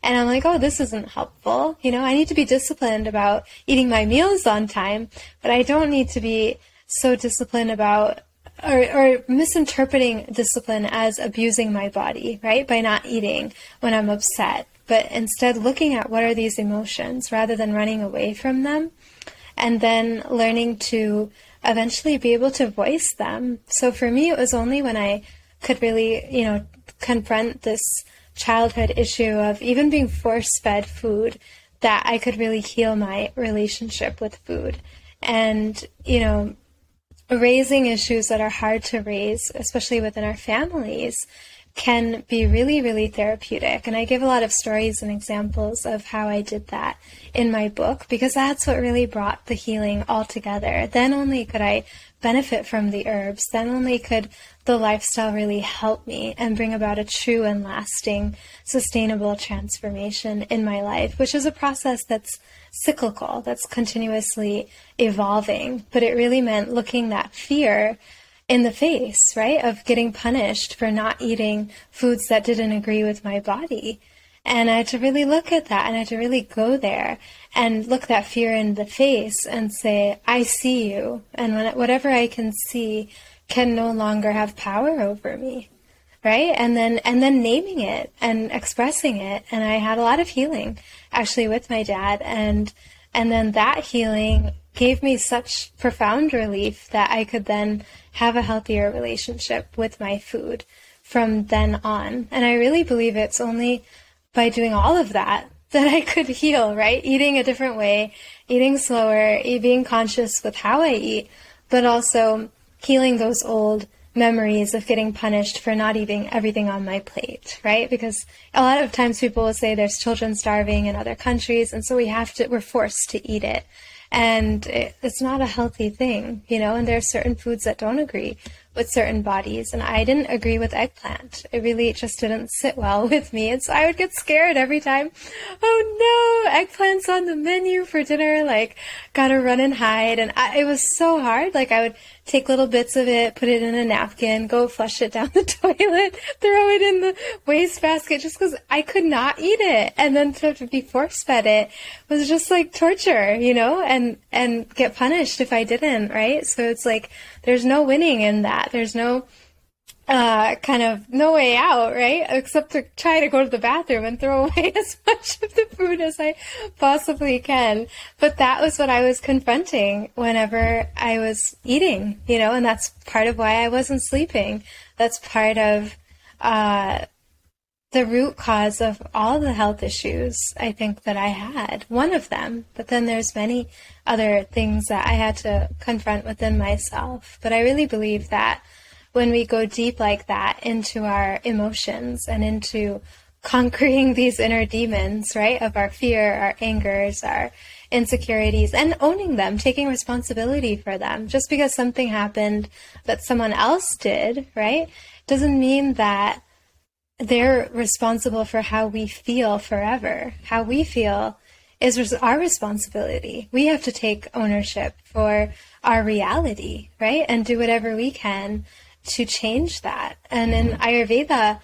And I'm like, oh, this isn't helpful. You know, I need to be disciplined about eating my meals on time, but I don't need to be so disciplined about or, or misinterpreting discipline as abusing my body, right? By not eating when I'm upset, but instead looking at what are these emotions rather than running away from them and then learning to eventually be able to voice them. So for me, it was only when I could really, you know, confront this childhood issue of even being force fed food that I could really heal my relationship with food. And, you know, raising issues that are hard to raise, especially within our families, can be really, really therapeutic. And I give a lot of stories and examples of how I did that in my book because that's what really brought the healing all together. Then only could I benefit from the herbs, then only could the lifestyle really help me and bring about a true and lasting, sustainable transformation in my life, which is a process that's cyclical, that's continuously evolving. But it really meant looking that fear in the face, right, of getting punished for not eating foods that didn't agree with my body And I had to really look at that and I had to really go there and look that fear in the face and say, I see you. And when, whatever I can see can no longer have power over me. Right. And then, and then naming it and expressing it. And I had a lot of healing actually with my dad. And, and then that healing gave me such profound relief that I could then have a healthier relationship with my food from then on. And I really believe it's only by doing all of that [laughs] that I could heal, right? Eating a different way, eating slower, being conscious with how I eat, but also healing those old memories of getting punished for not eating everything on my plate, right? Because a lot of times people will say there's children starving in other countries, and so we have to, we're forced to eat it. And it, it's not a healthy thing, you know, and there are certain foods that don't agree with certain bodies. And I didn't agree with eggplant. It really just didn't sit well [laughs] with me. And so I would get scared every time. Oh no, eggplant's on the menu for dinner. Like, gotta run and hide. And I, it was so hard. Like, I would take little bits of it, put it in a napkin, go flush it down [laughs] the toilet, throw it in the wastebasket just because I could not eat it. And then to, to be force fed it was just like torture, you know, and, and get punished if I didn't, right? So it's like, there's no winning in that. There's no, uh, kind of no way out, right? Except to try to go to the bathroom and throw [laughs] away as much of the food as I possibly can. But that was what I was confronting whenever I was eating, you know, and that's part of why I wasn't sleeping. That's part of, uh, the root cause of all the health issues I think that I had. One of them, but then there's many other things that I had to confront within myself. But I really believe that when we go deep like that into our emotions and into conquering [laughs] these inner demons, right, of our fear, our angers, our insecurities, and owning them, taking responsibility for them. Just because something happened that someone else did, right, doesn't mean that they're responsible for how we feel forever. How we feel is our responsibility. We have to take ownership for our reality, right? And do whatever we can to change that. And in mm-hmm. Ayurveda,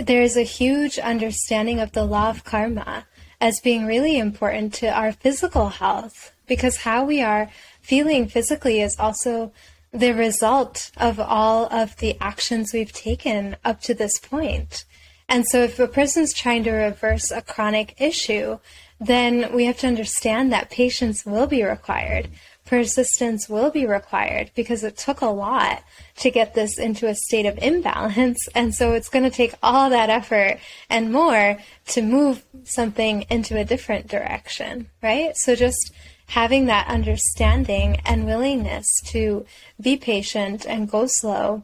there's a huge understanding of the law of karma as being really important to our physical health because how we are feeling physically is also the result of all of the actions we've taken up to this point. And so if a person's trying to reverse a chronic issue, then we have to understand that patience will be required persistence will be required because it took a lot to get this into a state of imbalance. And so it's going to take all that effort and more to move something into a different direction, right? So just having that understanding and willingness to be patient and go slow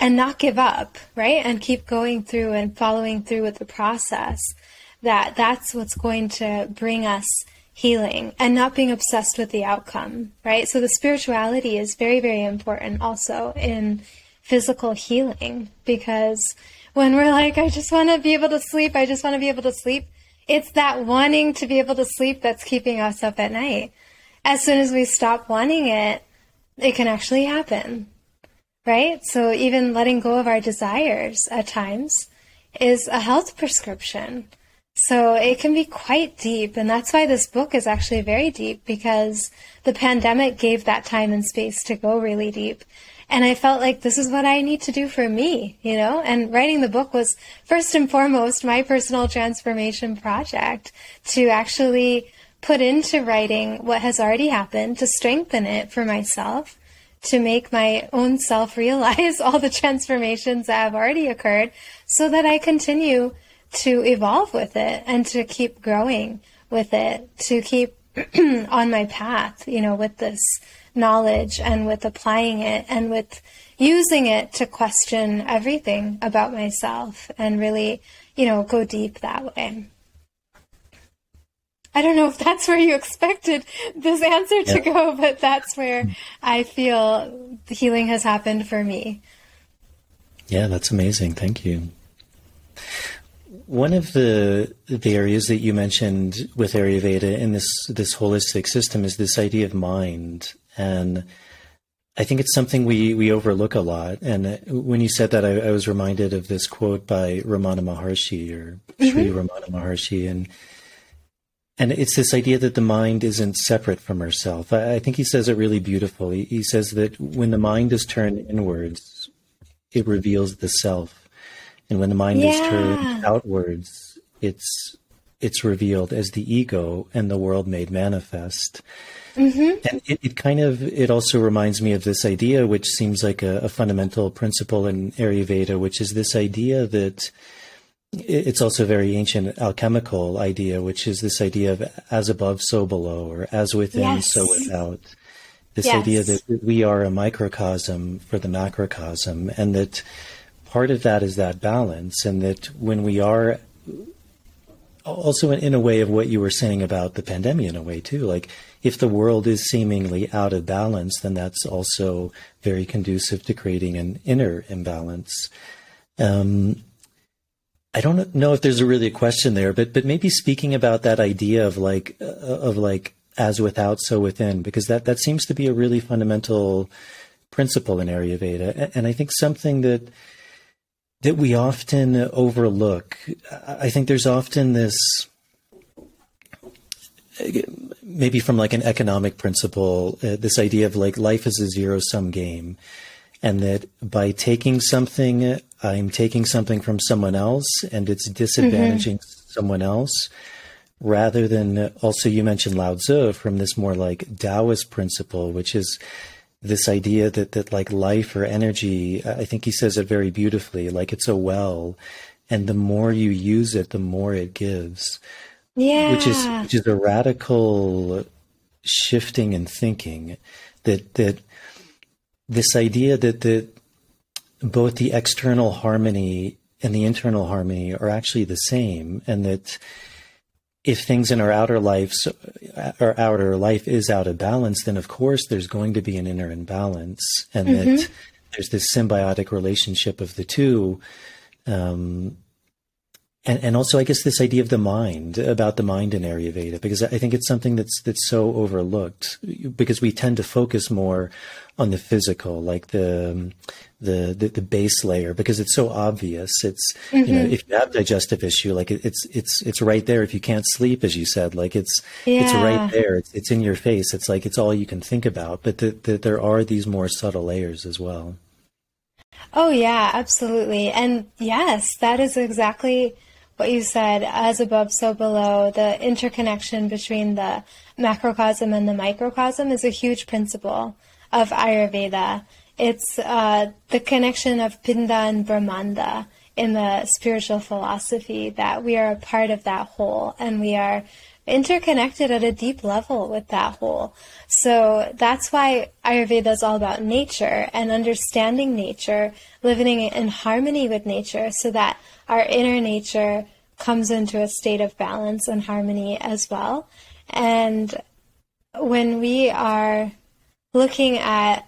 and not give up, right? And keep going through and following through with the process that that's what's going to bring us healing and not being obsessed with the outcome, right? So the spirituality is very, very important also in physical healing because when we're like, I just want to be able to sleep, I just want to be able to sleep, it's that wanting to be able to sleep that's keeping us up at night. As soon as we stop wanting it, it can actually happen, right? So even letting go of our desires at times is a health prescription so it can be quite deep, and that's why this book is actually very deep because the pandemic gave that time and space to go really deep. And I felt like this is what I need to do for me, you know? And writing the book was first and foremost my personal transformation project to actually put into writing what has already happened, to strengthen it for myself, to make my own self realize [laughs] all the transformations that have already occurred so that I continue to evolve with it and to keep growing with it, to keep [clears throat] on my path, you know, with this knowledge and with applying it and with using it to question everything about myself and really, you know, go deep that way. I don't know if that's where you expected this answer to yeah. go, but that's where I feel the healing has happened for me. Yeah, that's amazing. Thank you. One of the the areas that you mentioned with Ayurveda in this this holistic system is this idea of mind, and I think it's something we, we overlook a lot. And when you said that, I, I was reminded of this quote by Ramana Maharshi or Sri mm-hmm. Ramana Maharshi. And, and it's this idea that the mind isn't separate from herself. I, I think he says it really beautifully. He, he says that when the mind is turned inwards, it reveals the self. And when the mind yeah. is turned outwards, it's, it's revealed as the ego and the world made manifest. Mm-hmm. And it, it, kind of it also reminds me of this idea, which seems like a, a fundamental principle in Ayurveda, which is this idea that it's also a very ancient alchemical idea, which is this idea of as above, so below, or as within, yes. so without. This yes. idea that we are a microcosm for the macrocosm, and that part of that is that balance, and that when we are also in, in a way of what you were saying about the pandemic, in a way too, like if the world is seemingly out of balance, then that's also very conducive to creating an inner imbalance. Um, I don't know if there's a really a question there, but but maybe speaking about that idea of like uh, of like as without, so within, because that that seems to be a really fundamental principle in Ayurveda, and I think something that that we often overlook. I think there's often this maybe from like an economic principle, uh, this idea of like life is a zero sum game. And that by taking something, I'm taking something from someone else and it's disadvantaging mm-hmm. someone else rather than also you mentioned Lao Tzu from this more like Taoist principle, which is this idea that, that like life or energy, I think he says it very beautifully, like it's a well and the more you use it, the more it gives. Yeah. Which is which is a radical shifting in thinking that that this idea that that both the external harmony and the internal harmony are actually the same and that if things in our outer lives our outer life is out of balance then of course there's going to be an inner imbalance and mm-hmm. that there's this symbiotic relationship of the two um, and, and also I guess this idea of the mind about the mind in Ayurveda because I think it's something that's that's so overlooked because we tend to focus more on the physical like the the the, the base layer because it's so obvious it's mm-hmm. you know mm-hmm. if you have digestive issue like it, it's it's it's right there if you can't sleep as you said like it's yeah. it's right there it's it's in your face it's like it's all you can think about but that the, there are these more subtle layers as well. Oh yeah, absolutely. And yes, that is exactly what you said, as above, so below, the interconnection between the macrocosm and the microcosm is a huge principle of Ayurveda. It's uh, the connection of Pinda and Brahmanda in the spiritual philosophy that we are a part of that whole and we are interconnected at a deep level with that whole. So that's why Ayurveda is all about nature and understanding nature, living in harmony with nature so that our inner nature comes into a state of balance and harmony as well. And when we are looking at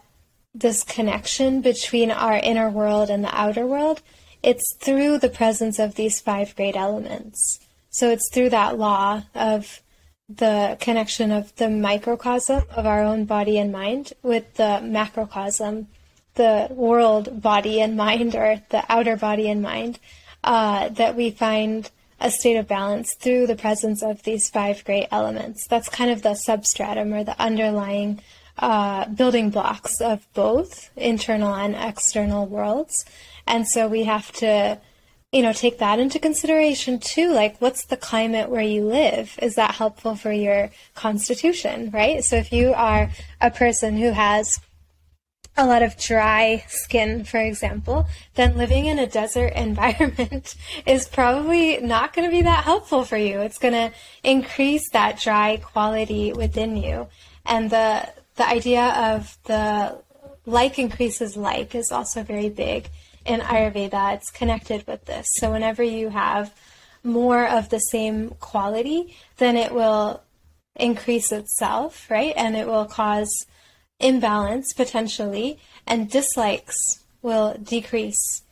this connection between our inner world and the outer world, it's through the presence of these five great elements. So it's through that law of the connection of the microcosm of our own body and mind with the macrocosm, the world body and mind, or the outer body and mind, uh, that we find a state of balance through the presence of these five great elements. That's kind of the substratum or the underlying uh, building blocks of both internal and external worlds. And so we have to, you know, take that into consideration too. Like, what's the climate where you live? Is that helpful for your constitution, right? So if you are a person who has a lot of dry skin, for example, then living in a desert [laughs] environment is probably not going to be that helpful for you. It's going to increase that dry quality within you. And the the idea of the like increases like is also very big in Ayurveda. It's connected with this. So whenever you have more of the same quality, then it will increase itself, right? And it will cause imbalance potentially, and dislikes will decrease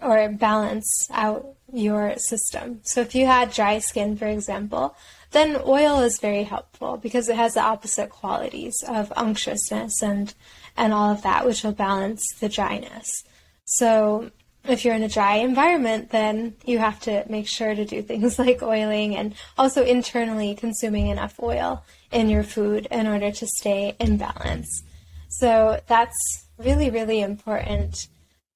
or balance out your system. So if you had dry skin, for example, then oil is very helpful because it has the opposite qualities of unctuousness and and all of that, which will balance the dryness. So if you're in a dry environment, then you have to make sure to do things [laughs] like oiling and also internally consuming enough oil in your food in order to stay in balance. So that's really, really important.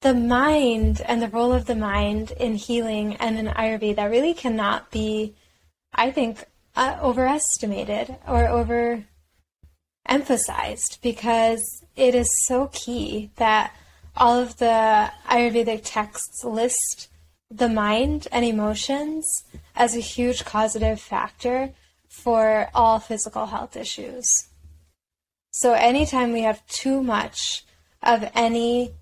The mind and the role of the mind in healing and in Ayurveda that really cannot be, I think, uh, overestimated or over emphasized because it is so key that all of the Ayurvedic texts list the mind and emotions as a huge causative factor for all physical health issues. So, anytime we have too much of any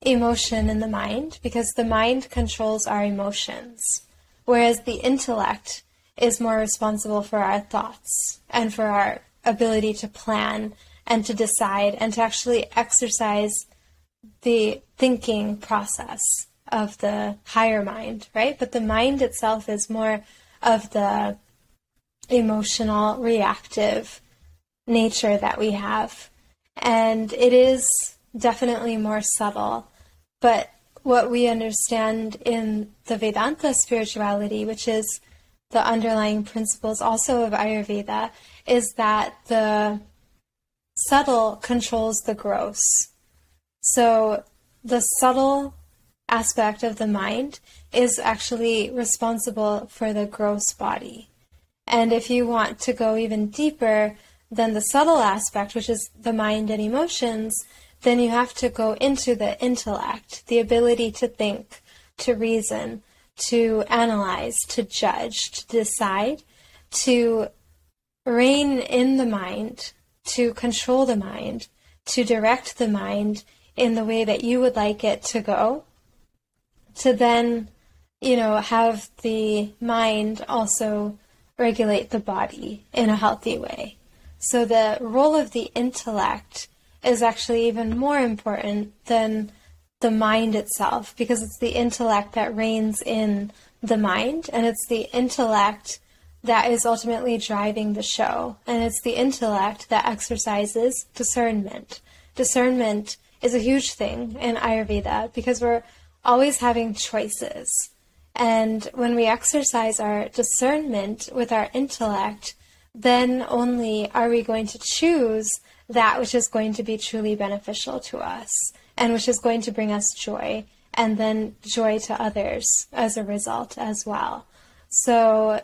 emotion in the mind, because the mind controls our emotions, whereas the intellect is more responsible for our thoughts and for our ability to plan and to decide and to actually exercise the thinking process of the higher mind, right? But the mind itself is more of the emotional, reactive nature that we have. And it is definitely more subtle. But what we understand in the Vedanta spirituality, which is the underlying principles also of Ayurveda, is that the subtle controls the gross. So the subtle aspect of the mind is actually responsible for the gross body. And if you want to go even deeper than the subtle aspect, which is the mind and emotions, then you have to go into the intellect, the ability to think, to reason, to analyze, to judge, to decide, to rein in the mind, to control the mind, to direct the mind in the way that you would like it to go, to then, you know, have the mind also regulate the body in a healthy way. So the role of the intellect is actually even more important than the mind itself because it's the intellect that reigns in the mind and it's the intellect that is ultimately driving the show and it's the intellect that exercises discernment discernment is a huge thing in ayurveda because we're always having choices and when we exercise our discernment with our intellect then only are we going to choose that which is going to be truly beneficial to us and which is going to bring us joy and then joy to others as a result as well. So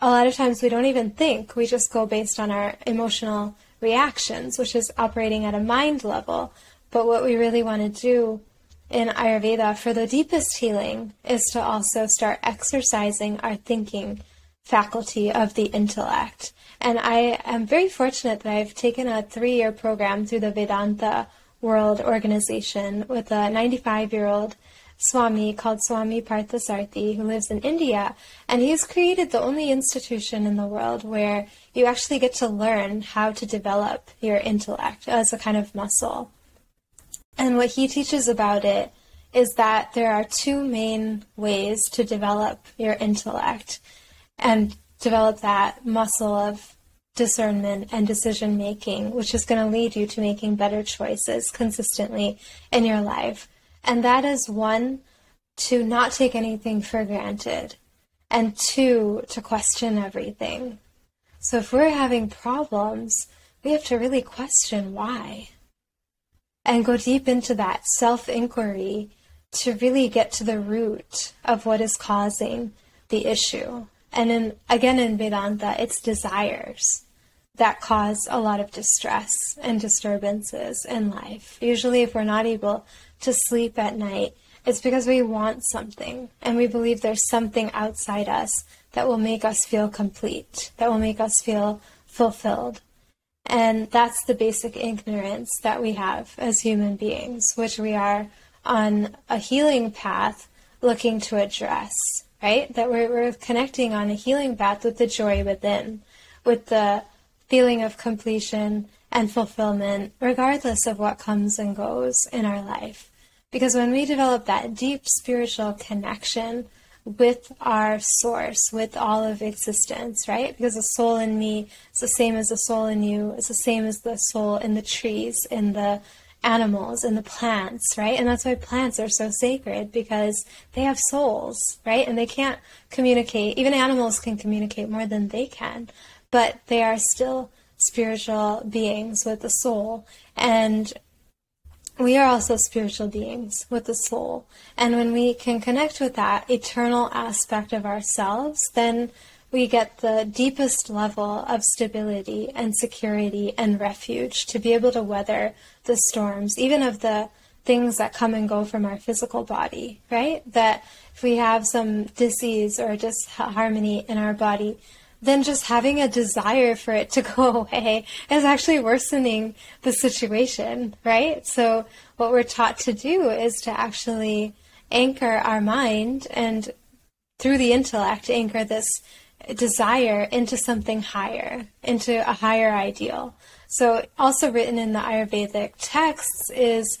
a lot of times we don't even think, we just go based on our emotional reactions, which is operating at a mind level. But what we really want to do in Ayurveda for the deepest healing is to also start exercising our thinking faculty of the intellect. And I am very fortunate that I've taken a three year program through the Vedanta World Organization with a 95 year old Swami called Swami Parthasarathy who lives in India. And he's created the only institution in the world where you actually get to learn how to develop your intellect as a kind of muscle. And what he teaches about it is that there are two main ways to develop your intellect and develop that muscle of discernment and decision making, which is going to lead you to making better choices consistently in your life. And that is one, to not take anything for granted, and two, to question everything. So if we're having problems, we have to really question why and go deep into that self inquiry to really get to the root of what is causing the issue. And in, again, in Vedanta, it's desires that cause a lot of distress and disturbances in life. Usually, if we're not able to sleep at night, it's because we want something and we believe there's something outside us that will make us feel complete, that will make us feel fulfilled. And that's the basic ignorance that we have as human beings, which we are on a healing path looking to address, right? That we're, we're connecting on a healing path with the joy within, with the feeling of completion and fulfillment, regardless of what comes and goes in our life. Because when we develop that deep spiritual connection with our source, with all of existence, right? Because the soul in me is the same as the soul in you, it's the same as the soul in the trees, in the animals and the plants, right? And that's why plants are so sacred because they have souls, right? And they can't communicate. Even animals can communicate more than they can, but they are still spiritual beings with a soul. And we are also spiritual beings with a soul. And when we can connect with that eternal aspect of ourselves, then we get the deepest level of stability and security and refuge to be able to weather the storms, even of the things that come and go from our physical body, right? That if we have some disease or just harmony in our body, then just having a desire for it to [laughs] go away is actually worsening the situation, right? So, what we're taught to do is to actually anchor our mind and through the intellect anchor this desire into something higher, into a higher ideal. So, also written in the Ayurvedic texts is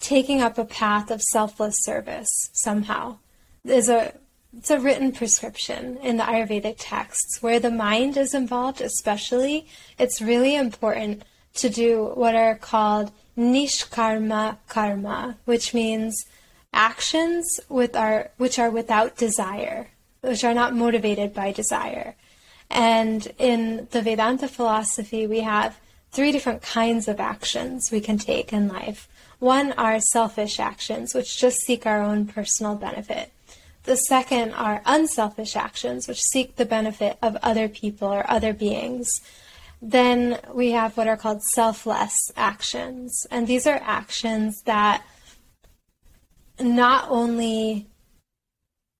taking up a path of selfless service somehow. There's a it's a written prescription in the Ayurvedic texts where the mind is involved, especially. It's really important to do what are called nishkarma karma, which means actions with our which are without desire which are not motivated by desire. And in the Vedanta philosophy, we have three different kinds of actions we can take in life. One are selfish actions, which just seek our own personal benefit. The second are unselfish actions, which seek the benefit of other people or other beings. Then we have what are called selfless actions. And these are actions that not only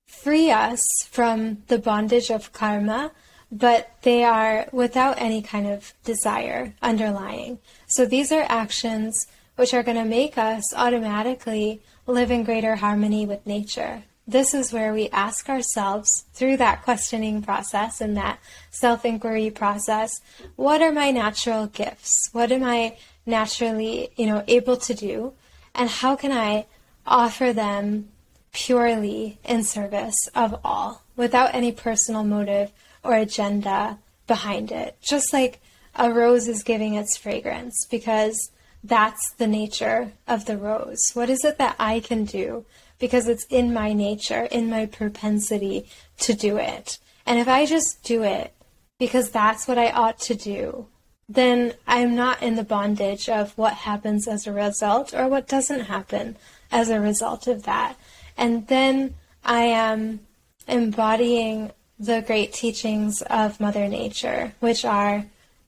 free us from the bondage of karma, but they are without any kind of desire underlying. So these are actions which are going to make us automatically live in greater harmony with nature. This is where we ask ourselves through that questioning process and that self inquiry process what are my natural gifts? What am I naturally, you know, able to do? And how can I offer them purely in service of all, without any personal motive or agenda behind it. Just like a rose is giving its fragrance, because that's the nature of the rose. What is it that I can do? Because it's in my nature, in my propensity to do it. And if I just do it because that's what I ought to do, then I'm not in the bondage of what happens as a result or what doesn't happen as a result of that. And then I am embodying the great teachings of Mother Nature, which are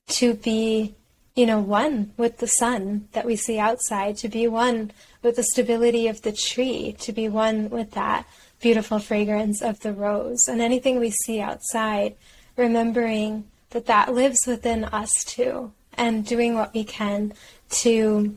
to be, you know, one with the sun that we see outside, to be one with the stability of the tree, to be one with that beautiful fragrance of the rose. And anything we see outside, remembering that that lives within us too, and doing what we can to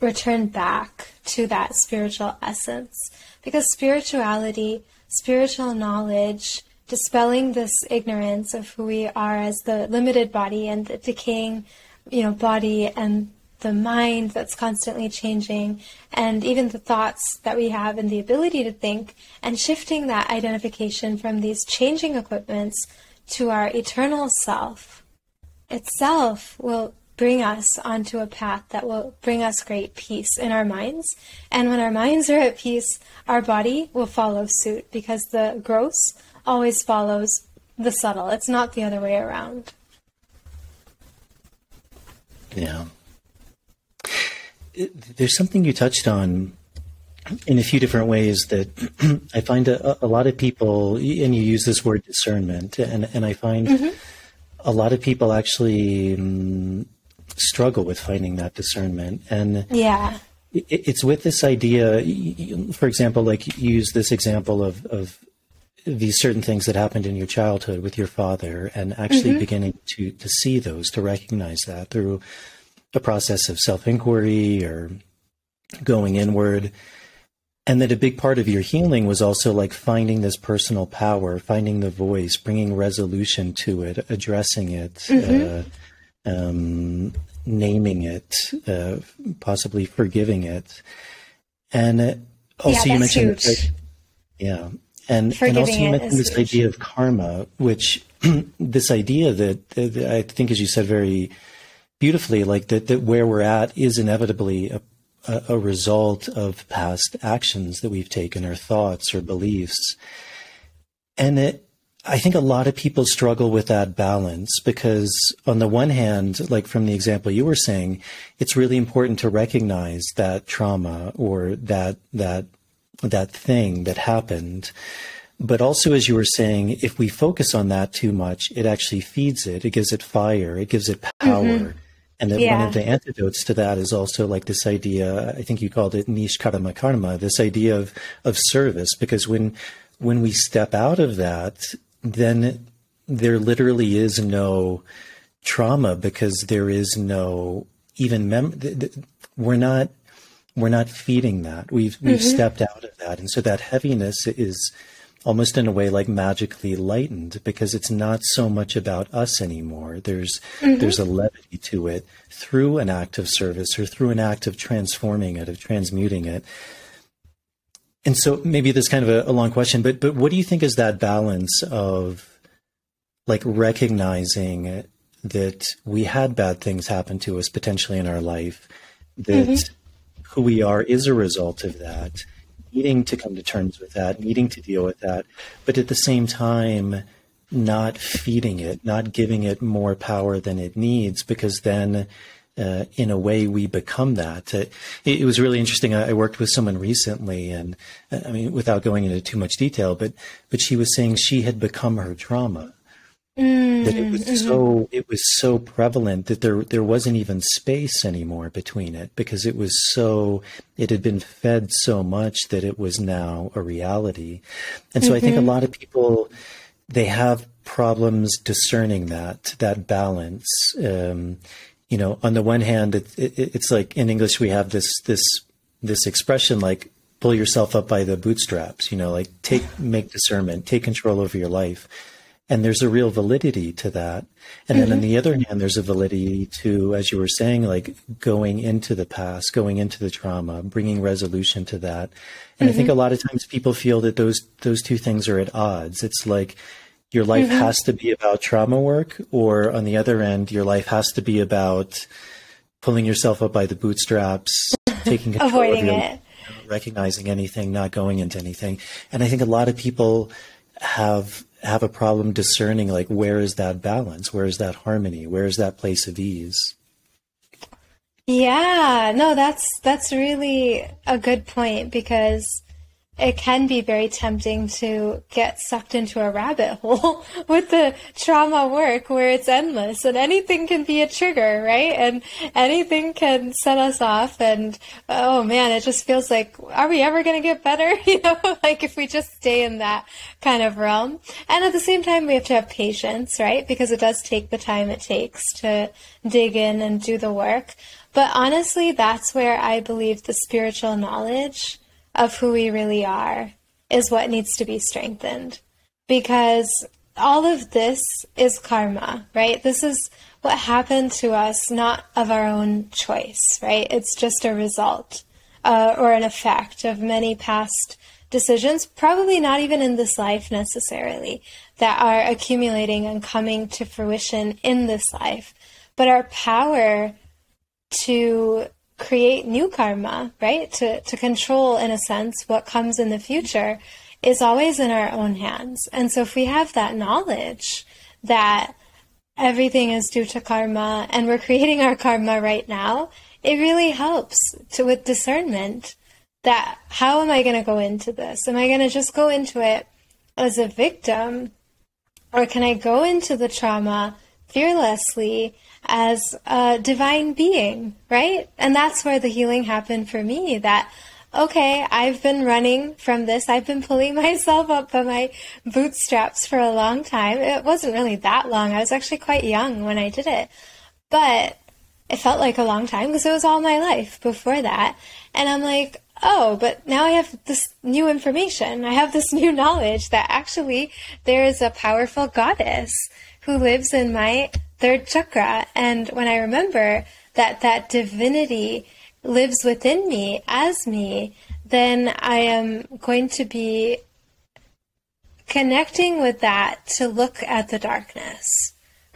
return back to that spiritual essence because spirituality, spiritual knowledge, dispelling this ignorance of who we are as the limited body and the decaying, you know, body and the mind that's constantly changing, and even the thoughts that we have and the ability to think, and shifting that identification from these changing equipments to our eternal self itself will bring us onto a path that will bring us great peace in our minds. And when our minds are at peace, our body will follow suit because the gross always follows the subtle. It's not the other way around. Yeah. There's something you touched on in a few different ways that [clears throat] I find a, a, lot of people, and you use this word discernment, and, and I find mm-hmm. a lot of people actually um, struggle with finding that discernment. And yeah, it's with this idea, for example, like use this example of, of these certain things that happened in your childhood with your father and actually mm-hmm. beginning to, to see those, to recognize that through a process of self inquiry or going inward. And that a big part of your healing was also like finding this personal power, finding the voice, bringing resolution to it, addressing it, mm-hmm. uh, um, naming it, uh, possibly forgiving it, and uh, also yeah, you mentioned, yeah, and and also you mentioned this huge. idea of karma, which [clears throat] this idea that, that, I think, as you said very beautifully, like that, that where we're at is inevitably a, a, a result of past actions that we've taken or thoughts or beliefs. And it, I think a lot of people struggle with that balance because, on the one hand, like from the example you were saying, it's really important to recognize that trauma or that that that thing that happened. But also, as you were saying, if we focus on that too much, it actually feeds it. It gives it fire. It gives it power. Mm-hmm. And that yeah. one of the antidotes to that is also like this idea. I think you called it nishkarma karma. This idea of of service, because when when we step out of that, then there literally is no trauma because there is no even mem- we're not we're not feeding that. We've we've mm-hmm. stepped out of that, and so that heaviness is almost in a way like magically lightened because it's not so much about us anymore. There's mm-hmm. there's a levity to it through an act of service or through an act of transforming it, of transmuting it. And so maybe this kind of a, a long question, but but what do you think is that balance of like recognizing that we had bad things happen to us potentially in our life, that mm-hmm. Who we are is a result of that, needing to come to terms with that, needing to deal with that, but at the same time, not feeding it, not giving it more power than it needs, because then, uh, in a way, we become that. It, it was really interesting. I, I, worked with someone recently, and uh, I mean, without going into too much detail, but but she was saying she had become her trauma Mm, that it was mm-hmm. so it was so prevalent that there there wasn't even space anymore between it because it was so it had been fed so much that it was now a reality. And so mm-hmm. I think a mm-hmm. lot of people they have problems discerning that that balance. Um, you know, on the one hand, it, it, it's like in English we have this this this expression like pull yourself up by the bootstraps. You know, like take make discernment, take control over your life and there's a real validity to that. And mm-hmm. then on the other hand, there's a validity to, as you were saying, like going into the past, going into the trauma, bringing resolution to that. And mm-hmm. I think mm-hmm. a lot of times people feel that those, those two things are at odds. It's like your life mm-hmm. has to be about trauma work, or on the other end, your life has to be about pulling yourself up by the bootstraps, [laughs] taking control avoiding your, it, recognizing anything, not going into anything. And I think a lot of people have have a problem discerning like where is that balance? Where is that harmony? Where is that place of ease? Yeah. No that's that's really a good point because it can be very tempting to get sucked into a rabbit hole [laughs] with the trauma work where it's endless and anything can be a trigger, right? And anything can set us off. And oh man, it just feels like, are we ever going to get better? [laughs] You know, [laughs] like if we just stay in that kind of realm. And at the same time, we have to have patience, right? Because it does take the time it takes to dig in and do the work. But honestly, that's where I believe the spiritual knowledge of who we really are is what needs to be strengthened. Because all of this is karma, right? This is what happened to us, not of our own choice, right? It's just a result uh, or an effect of many past decisions, probably not even in this life necessarily, that are accumulating and coming to fruition in this life. But our power to create new karma, right? To, to control, in a sense, what comes in the future is always in our own hands. And so if we have that knowledge that everything is due to karma and we're creating our karma right now, it really helps to with discernment that how am I going to go into this? Am I going to just go into it as a victim or can I go into the trauma fearlessly as a divine being, right? And that's where the healing happened for me that okay, I've been running from this. I've been pulling [laughs] myself up by my bootstraps for a long time. It wasn't really that long. I was actually quite young when I did it. But it felt like a long time because it was all my life before that. And I'm like, oh, but now I have this new information. I have this [laughs] new knowledge that actually there is a powerful goddess who lives in my third chakra. And when I remember that that divinity lives within me as me, then I am going to be connecting with that to look at the darkness,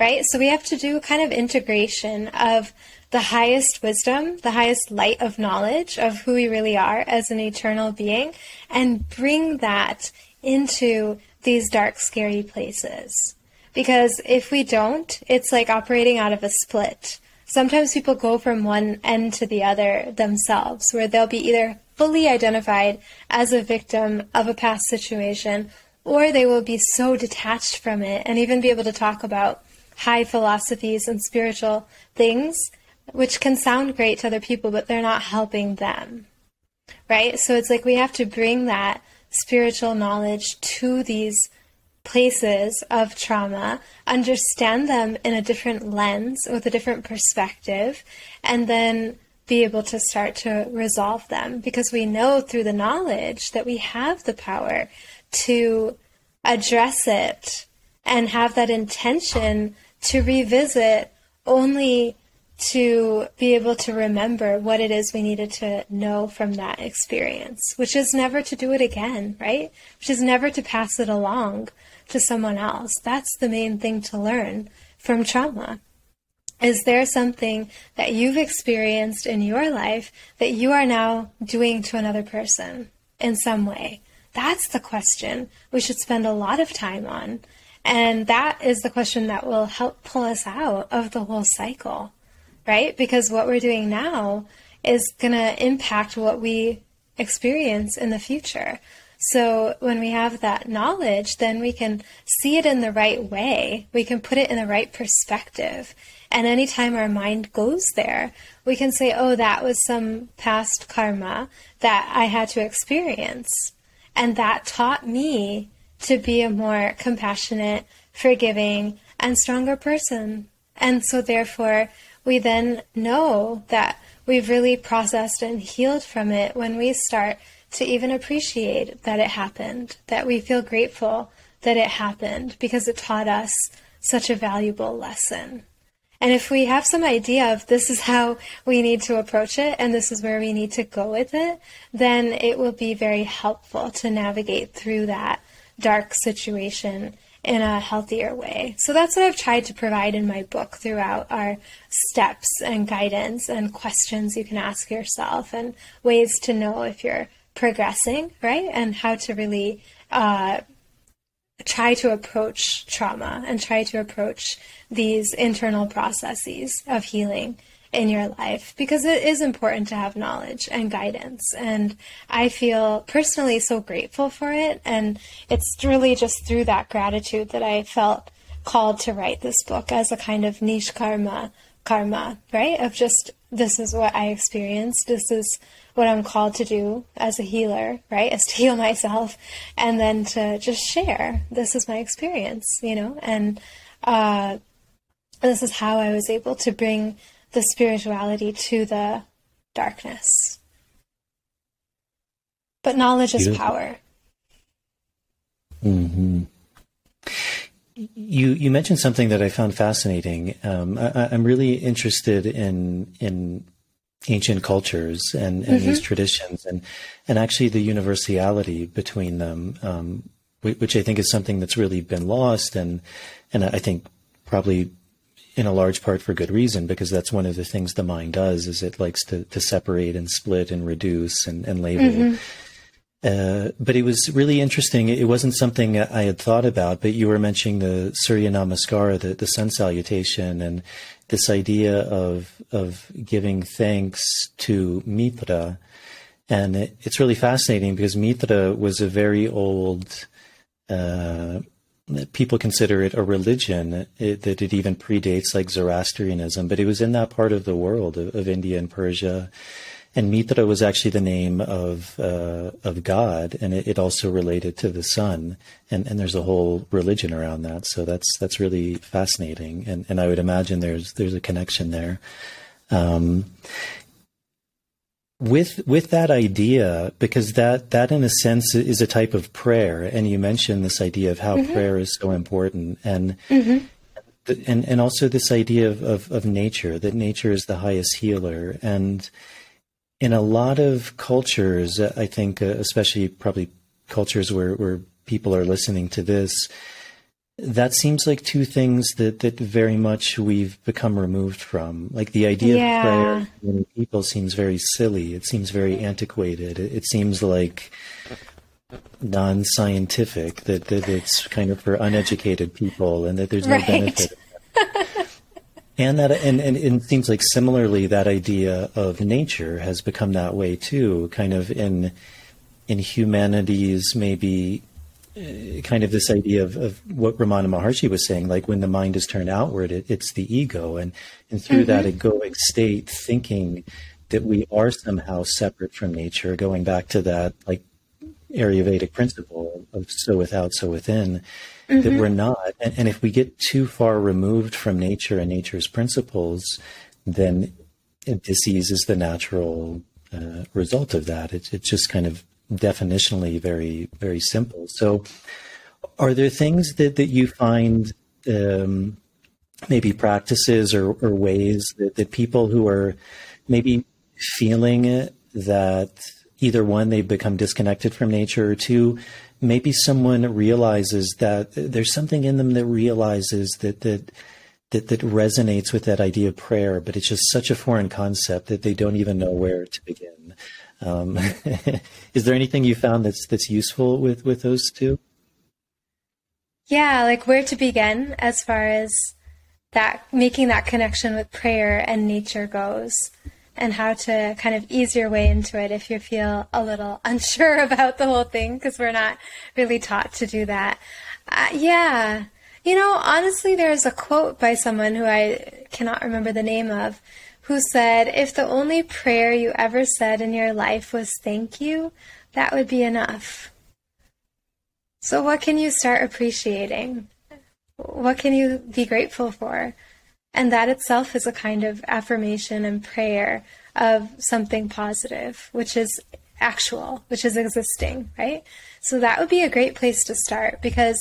right? So we have to do kind of integration of the highest wisdom, the highest light of knowledge of who we really are as an eternal being, and bring that into these dark, scary places. Because if we don't, it's like operating out of a split. Sometimes people go from one end to the other themselves, where they'll be either fully identified as a victim of a past situation, or they will be so detached from it and even be able to talk about high philosophies and spiritual things, which can sound great to other people, but they're not helping them. Right? So it's like we have to bring that spiritual knowledge to these places of trauma, understand them in a different lens with a different perspective, and then be able to start to resolve them because we know through the knowledge that we have the power to address it and have that intention to revisit only to be able to remember what it is we needed to know from that experience, which is never to do it again, right? Which is never to pass it along to someone else. That's the main thing to learn from trauma. Is there something that you've experienced in your life that you are now doing to another person in some way? That's the question we should spend a lot of time on. And that is the question that will help pull us out of the whole cycle, right? Because what we're doing now is going to impact what we experience in the future. So when we have that knowledge, then we can see it in the right way. We can put it in the right perspective. And anytime our mind goes there, we can say, oh, that was some past karma that I had to experience. And that taught me to be a more compassionate, forgiving, and stronger person. And so, therefore, we then know that we've really processed and healed from it when we start to even appreciate that it happened, that we feel grateful that it happened because it taught us such a valuable lesson. And if we have some idea of this is how we need to approach it and this is where we need to go with it, then it will be very helpful to navigate through that dark situation in a healthier way. So that's what I've tried to provide in my book throughout our steps and guidance and questions you can ask yourself and ways to know if you're progressing, right? And how to really uh, try to approach trauma and try to approach these internal processes of healing in your life because it is important to have knowledge and guidance. And I feel personally so grateful for it. And it's really just through that gratitude that I felt called to write this book as a kind of nishkarma, karma, right? Of just, this is what I experienced. This is what I'm called to do as a healer, right? Is to [laughs] heal myself and then to just share. This is my experience, you know, and uh, this is how I was able to bring the spirituality to the darkness. But knowledge is power. Mm-hmm. You you mentioned something that I found fascinating. Um, I, am really interested in in ancient cultures and, and mm-hmm. these traditions and and actually the universality between them, um, which I think is something that's really been lost and and I think probably in a large part for good reason because that's one of the things the mind does is it likes to, to separate and split and reduce and, and label. Mm-hmm. Uh, but it was really interesting. It wasn't something I had thought about, but you were mentioning the Surya Namaskara, the, the sun salutation, and this idea of of giving thanks to Mitra. And it, it's really fascinating because Mitra was a very old uh, people consider it a religion it, that it even predates like Zoroastrianism, but it was in that part of the world of, of India and Persia. And Mitra was actually the name of uh, of God, and it, it, also related to the sun. And, and there's a whole religion around that. So that's that's really fascinating. And and I would imagine there's there's a connection there. Um, with with that idea because that that in a sense is a type of prayer and you mentioned this idea of how mm-hmm. prayer is so important and mm-hmm. and and also this idea of, of, of nature that nature is the highest healer and in a lot of cultures i think uh, especially probably cultures where where people are listening to this that seems like two things that, that very much we've become removed from. Like the idea yeah. of prayer many people seems very silly. It seems very antiquated. It, it seems like non-scientific. That, that it's kind of for uneducated people, and that there's no right. benefit. [laughs] and that and, and, it seems like similarly that idea of nature has become that way too. Kind of in in humanities maybe uh, kind of this idea of, of, what Ramana Maharshi was saying, like when the mind is turned outward, it, it's the ego, and and through mm-hmm. that egoic state, thinking that we are somehow separate from nature, going back to that like Ayurvedic principle of so without, so within, mm-hmm. that we're not. And, and if we get too far removed from nature and nature's principles, then disease is the natural uh, result of that. It's it's just kind of definitionally very very simple. So, are there things that that you find um, maybe practices or, or ways that, that people who are maybe feeling that either one they've become disconnected from nature or two maybe someone realizes that there's something in them that realizes that that that, that resonates with that idea of prayer, but it's just such a foreign concept that they don't even know where to begin. Um, [laughs] is there anything you found that's that's useful with with those two? Yeah, like where to begin as far as that making that connection with prayer and nature goes and how to kind of ease your way into it if you feel a little [laughs] unsure about the whole thing because we're not really taught to do that. Uh, yeah. You know, honestly, there's a quote by someone who I cannot remember the name of who said, If the only prayer you ever said in your life was thank you, that would be enough. So, what can you start appreciating? What can you be grateful for? And that itself is a kind of affirmation and prayer of something positive, which is actual, which is existing, right? So, that would be a great place to start because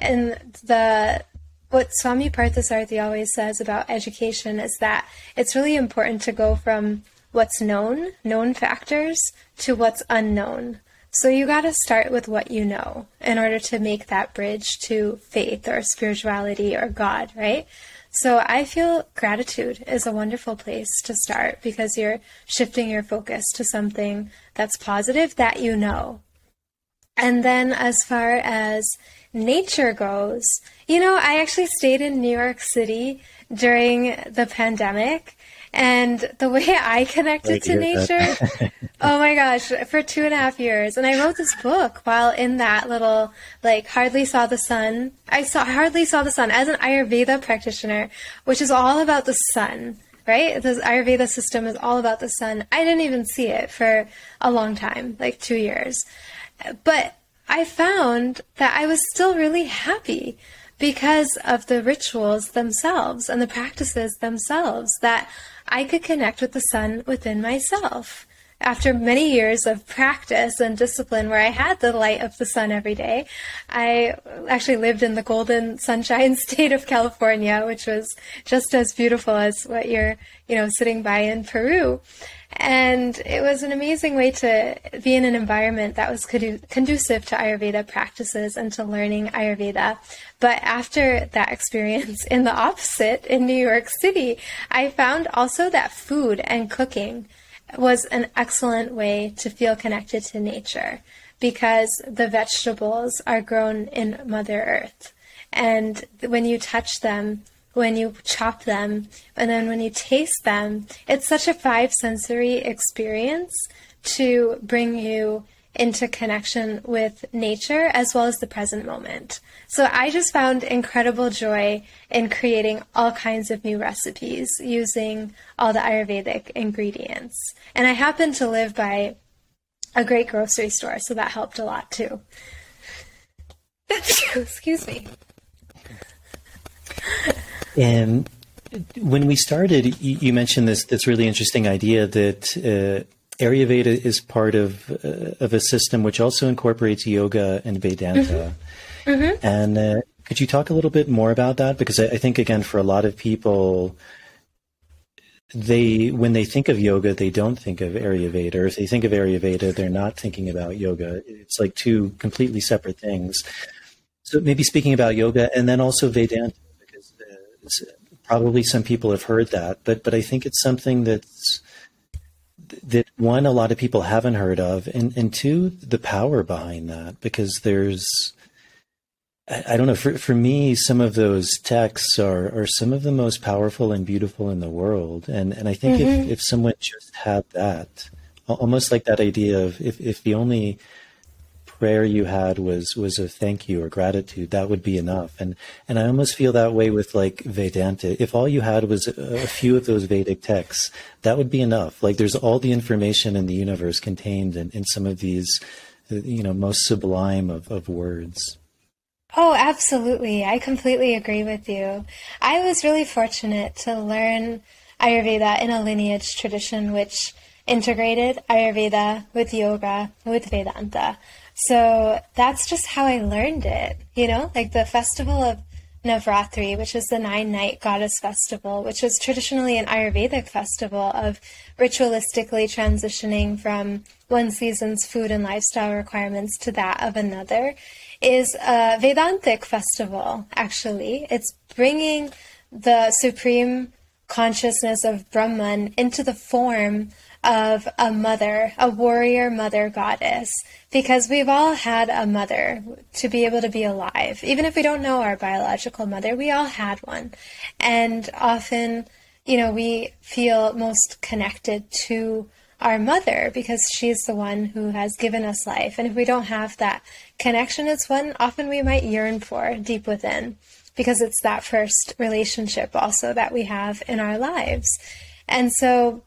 in the what Swami Parthasarathy always says about education is that it's really important to go from what's known, known factors, to what's unknown. So you got to start with what you know in order to make that bridge to faith or spirituality or God, right? So I feel gratitude is a wonderful place to start because you're shifting your focus to something that's positive that you know. And then as far as nature goes, you know, I actually stayed in New York City during the pandemic. And the way [laughs] I connected to nature, [laughs] oh my gosh, for two and a half years. And I wrote this book while in that little, like, hardly saw the sun. I saw, hardly saw the sun as an Ayurveda practitioner, which is all about the sun right? The Ayurveda system is all about the sun. I didn't even see it for a long time, like two years. But I found that I was still really happy because of the rituals themselves and the practices themselves that I could connect with the sun within myself. After many years of practice and discipline where I had the light of the sun every day, I actually lived in the golden sunshine [laughs] state of California, which was just as beautiful as what you're, you know, sitting by in Peru. And it was an amazing way to be in an environment that was conducive to Ayurveda practices and to learning Ayurveda. But after that experience in the opposite in New York City, I found also that food and cooking was an excellent way to feel connected to nature because the vegetables are grown in Mother Earth. And when you touch them, when you chop them and then when you taste them. It's such a five sensory experience to bring you into connection with nature as well as the present moment. So I just found incredible joy in creating all kinds of new recipes using all the Ayurvedic ingredients. And I happen to live by a great grocery store, so that helped a lot too. [laughs] Excuse me. And when we started, you, mentioned this this really interesting idea that uh, Ayurveda is part of uh, of a system which also incorporates yoga and Vedanta. Mm-hmm. Mm-hmm. And uh, could you talk a little bit more about that? Because I, I, think again, for a lot of people, they when they think of yoga, they don't think of Ayurveda. Or if they think of Ayurveda, they're not thinking about yoga. It's like two completely separate things. So maybe speaking about yoga and then also Vedanta, because uh, probably some people have heard that, but but I think it's something that's that one a lot of people haven't heard of, and and two the power behind that because there's I, I don't know for for me some of those texts are are some of the most powerful and beautiful in the world, and and I think mm-hmm. if if someone just had that, almost like that idea of if if the only prayer you had was was a thank you or gratitude, that would be enough. And and I almost feel that way with like Vedanta. If all you had was a, few of those Vedic texts, that would be enough. Like there's all the information in the universe contained in, in some of these, you know, most sublime of, of words. Oh, absolutely. I completely agree with you. I was really fortunate to learn Ayurveda in a lineage tradition which integrated Ayurveda with yoga, with Vedanta. So that's just how I learned it, you know, like the festival of Navratri, which is the nine night goddess festival, which is traditionally an Ayurvedic festival of ritualistically transitioning from one season's food and lifestyle requirements to that of another, is a Vedantic festival, actually. It's bringing the supreme consciousness of Brahman into the form of a mother, a warrior mother goddess, because we've all had a mother to be able to be alive. Even if we don't know our biological mother, we all had one. And often, you know, we feel most connected to our mother because she's the one who has given us life. And if we don't have that connection, it's one often we might yearn for deep within because it's that first relationship also that we have in our lives. And so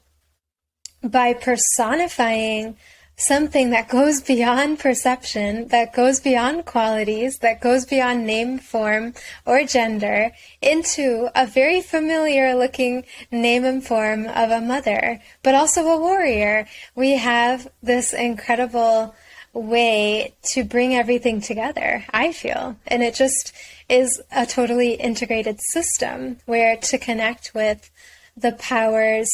by personifying something that goes beyond perception, that goes beyond qualities, that goes beyond name, form, or gender, into a very familiar looking name and form of a mother, but also a warrior. We have this incredible way to bring everything together, I feel. And it just is a totally integrated system where to connect with the powers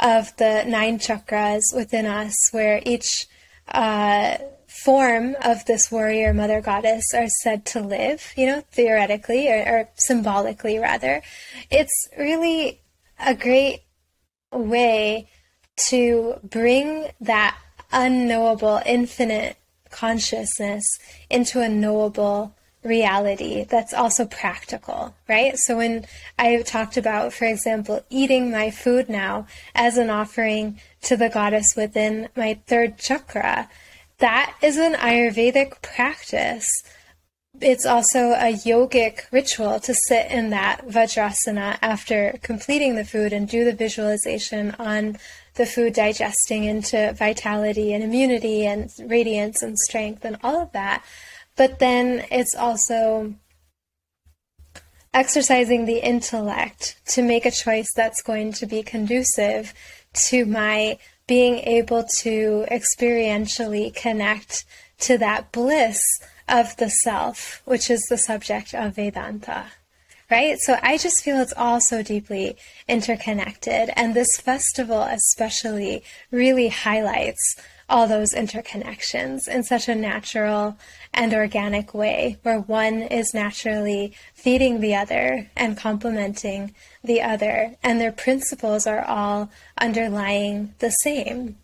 of the nine chakras within us, where each uh, form of this warrior mother goddess are said to live, you know, theoretically or, or symbolically, rather. It's really a great way to bring that unknowable, infinite consciousness into a knowable reality that's also practical, right? So when I talked about, for example, eating my food now as an offering to the goddess within my third chakra, that is an Ayurvedic practice. It's also a yogic ritual to sit in that Vajrasana after completing the food and do the visualization on the food digesting into vitality and immunity and radiance and strength and all of that. But then it's also exercising the intellect to make a choice that's going to be conducive to my being able to experientially connect to that bliss of the self, which is the subject of Vedanta. Right? So I just feel it's all so deeply interconnected. And this festival, especially, really highlights all those interconnections in such a natural and organic way, where one is naturally feeding the other and complementing the other, and their principles are all underlying the same.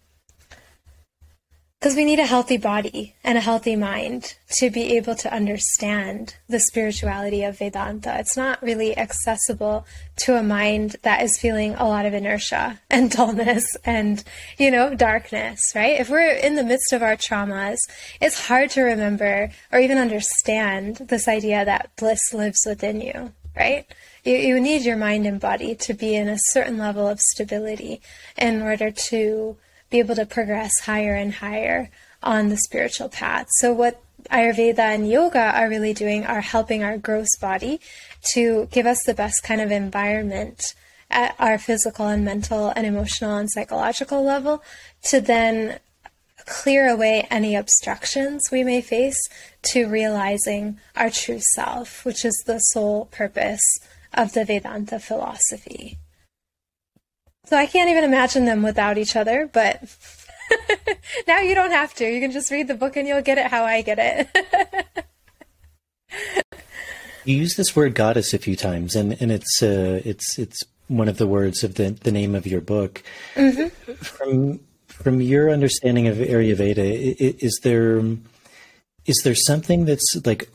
Because we need a healthy body and a healthy mind to be able to understand the spirituality of Vedanta. It's not really accessible to a mind that is feeling a lot of inertia and [laughs] dullness and, you know, darkness, right? If we're in the midst of our traumas, it's hard to remember or even understand this idea that bliss lives within you, right? You, you need your mind and body to be in a certain level of stability in order to be able to progress higher and higher on the spiritual path. So, what Ayurveda and yoga are really doing are helping our gross body to give us the best kind of environment at our physical and mental and emotional and psychological level to then clear away any obstructions we may face to realizing our true self, which is the sole purpose of the Vedanta philosophy. So I can't even imagine them without each other, but [laughs] now you don't have to. You can just read the book and you'll get it how I get it. [laughs] you use this word goddess a few times, and and it's uh, it's it's one of the words of the the name of your book. Mm-hmm. From from your understanding of Ayurveda, is there is there something that's like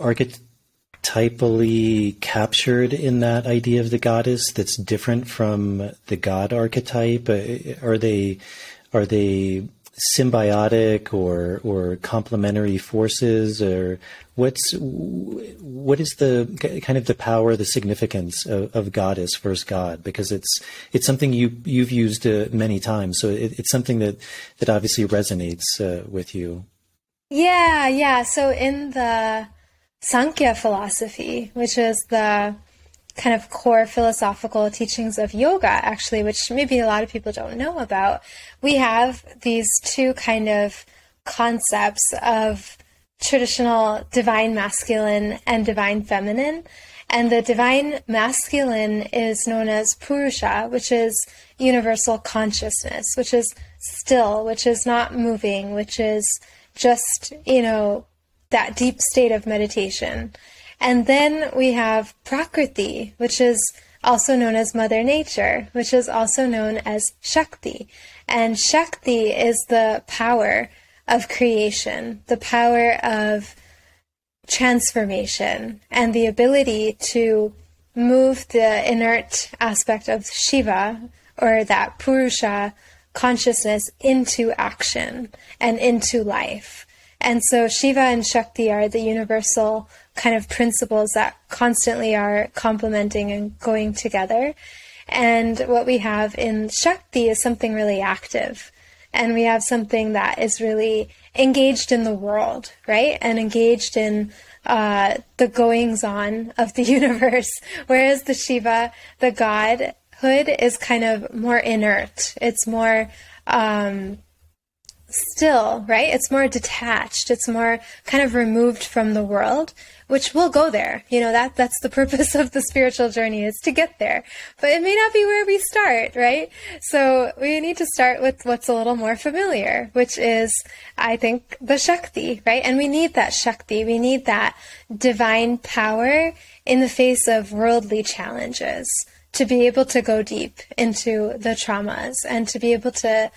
archetypally captured in that idea of the goddess that's different from the god archetype? Uh, are they are they symbiotic or or complementary forces? Or what's what is the kind of the power the significance of, of goddess versus god? Because it's it's something you you've used uh, many times. So it, it's something that that obviously resonates uh, with you. Yeah yeah. So in the sankhya philosophy which is the kind of core philosophical teachings of yoga, actually, which maybe a lot of people don't know about, we have these two kind of concepts of traditional divine masculine and divine feminine. And the divine masculine is known as Purusha, which is universal consciousness, which is still, which is not moving, which is just, you know, that deep state of meditation. And then we have Prakriti, which is also known as Mother Nature, which is also known as Shakti. And Shakti is the power of creation, the power of transformation, and the ability to move the inert aspect of Shiva or that Purusha consciousness into action and into life. And so Shiva and Shakti are the universal kind of principles that constantly are complementing and going together. And what we have in Shakti is something really active. And we have something that is really engaged in the world, right? And engaged in uh, the goings on of the [laughs] universe. Whereas the Shiva, the godhood, is kind of more inert. It's more um, still, right? It's more detached. It's more kind of removed from the world, which will go there. You know, that that's the [laughs] purpose of the spiritual journey is to get there. But it may not be where we start, right? So we need to start with what's a little more familiar, which is I think the Shakti, right? And we need that Shakti. We need that divine power in the face of worldly challenges to be able to go deep into the traumas and to be able to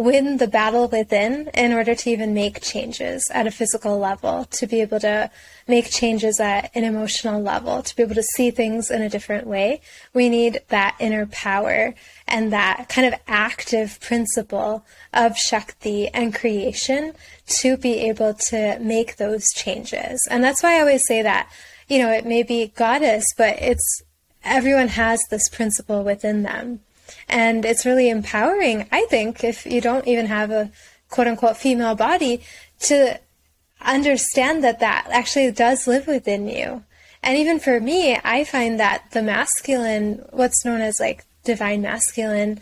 win the battle within in order to even make changes at a physical level, to be able to make changes at an emotional level, to be able to see things in a different way. We need that inner power and that kind of active principle of Shakti and creation to be able to make those changes. And that's why I always say that, you know, it may be goddess, but it's everyone has this principle within them. And it's really empowering, I think, if you don't even have a quote unquote female body, to understand that that actually does live within you. And even for me, I find that the masculine, what's known as like divine masculine,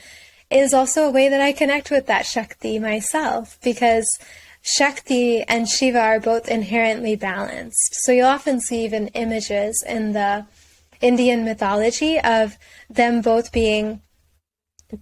is also a way that I connect with that Shakti myself because Shakti and Shiva are both inherently balanced. So you'll often see even images in the Indian mythology of them both being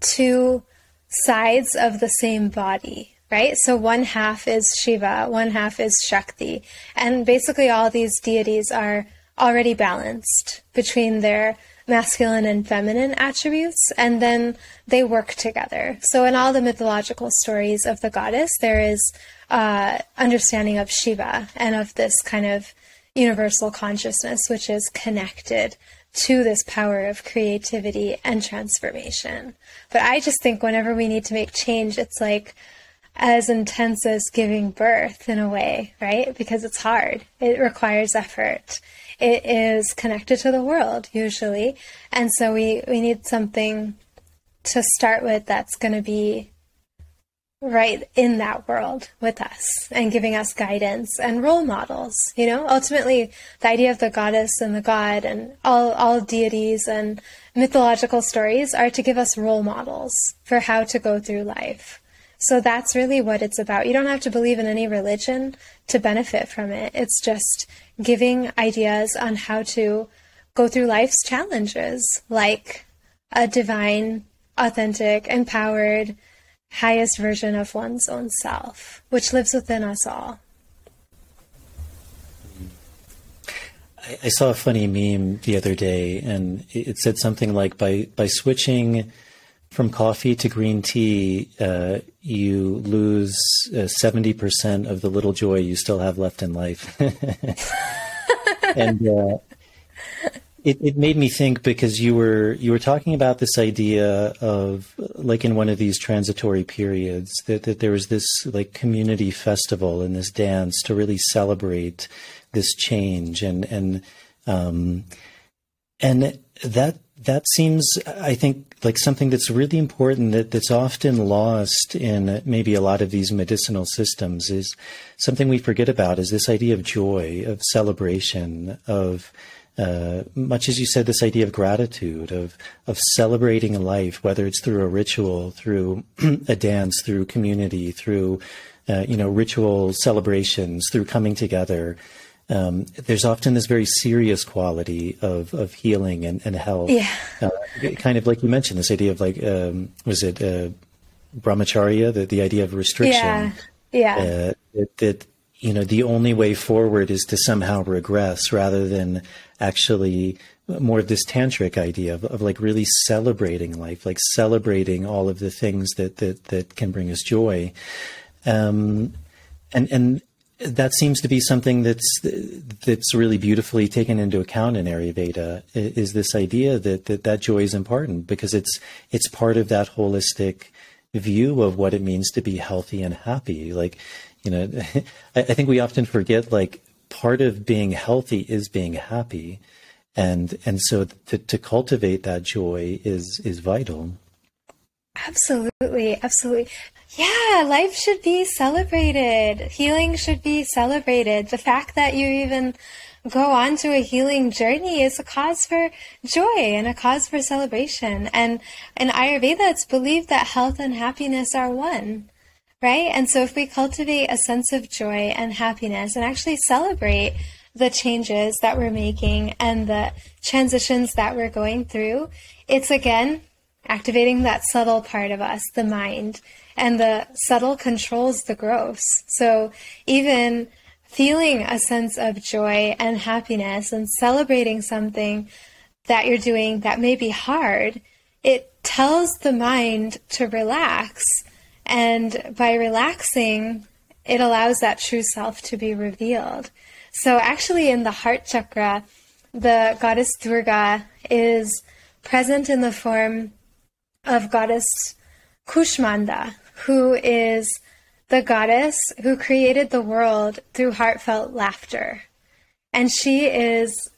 two sides of the same body, right? So one half is Shiva, one half is Shakti. And basically, all these deities are already balanced between their masculine and feminine attributes, and then they work together. So, in all the mythological stories of the goddess, there is uh, understanding of Shiva and of this kind of universal consciousness, which is connected to this power of creativity and transformation. But I just think whenever we need to make change, it's like as intense as giving birth in a way, right? Because it's hard, it requires effort. It is connected to the world usually. And so we, we need something to start with that's going to be right in that world with us and giving us guidance and role models you know? Ultimately the idea of the goddess and the god and all all deities and mythological stories are to give us role models for how to go through life. So that's really what it's about. You don't have to believe in any religion to benefit from it. It's just giving ideas on how to go through life's challenges like a divine authentic empowered highest version of one's own self, which lives within us all. I saw a funny meme the other day, and it said something like by by switching from coffee to green tea, uh, you lose uh, seventy percent of the little joy you still have left in life. [laughs] and uh, it, it made me think because you were you were talking about this idea of like in one of these transitory periods that, that there was this like community festival and this dance to really celebrate this change. And and um, and that that seems I think like something that's really important that, that's often lost in maybe a lot of these medicinal systems is something we forget about is this idea of joy of celebration of uh, much as you said, this idea of gratitude, of of celebrating life, whether it's through a ritual, through [clears throat] a dance, through community, through uh, you know ritual celebrations, through coming together. Um, there's often this very serious quality of of healing and, and health. Yeah. Uh, kind of like you mentioned, this idea of like um, was it uh, brahmacharya, the the idea of restriction. Yeah. Yeah. Uh, that, that you know the only way forward is to somehow regress rather than actually more of this tantric idea of, of like really celebrating life like celebrating all of the things that that that can bring us joy. Um, and and that seems to be something that's that's really beautifully taken into account in Ayurveda is this idea that that, that joy is important because it's it's part of that holistic view of what it means to be healthy and happy. Like you know, [laughs] I, think we often forget like part of being healthy is being happy, and and so to, to cultivate that joy is is vital. Absolutely, absolutely. Yeah, life should be celebrated. Healing should be celebrated. The fact that you even go on to a healing journey is a cause for joy and a cause for celebration. And in Ayurveda, it's believed that health and happiness are one right? And so if we cultivate a sense of joy and happiness and actually celebrate the changes that we're making and the transitions that we're going through, it's again activating that subtle part of us, the mind. And the subtle controls the gross. So even feeling a sense of joy and happiness and celebrating something that you're doing that may be hard, it tells the mind to relax and by relaxing, it allows that true self to be revealed. So, actually, in the heart chakra, the goddess Durga is present in the form of goddess Kushmanda, who is the goddess who created the world through heartfelt laughter. And she is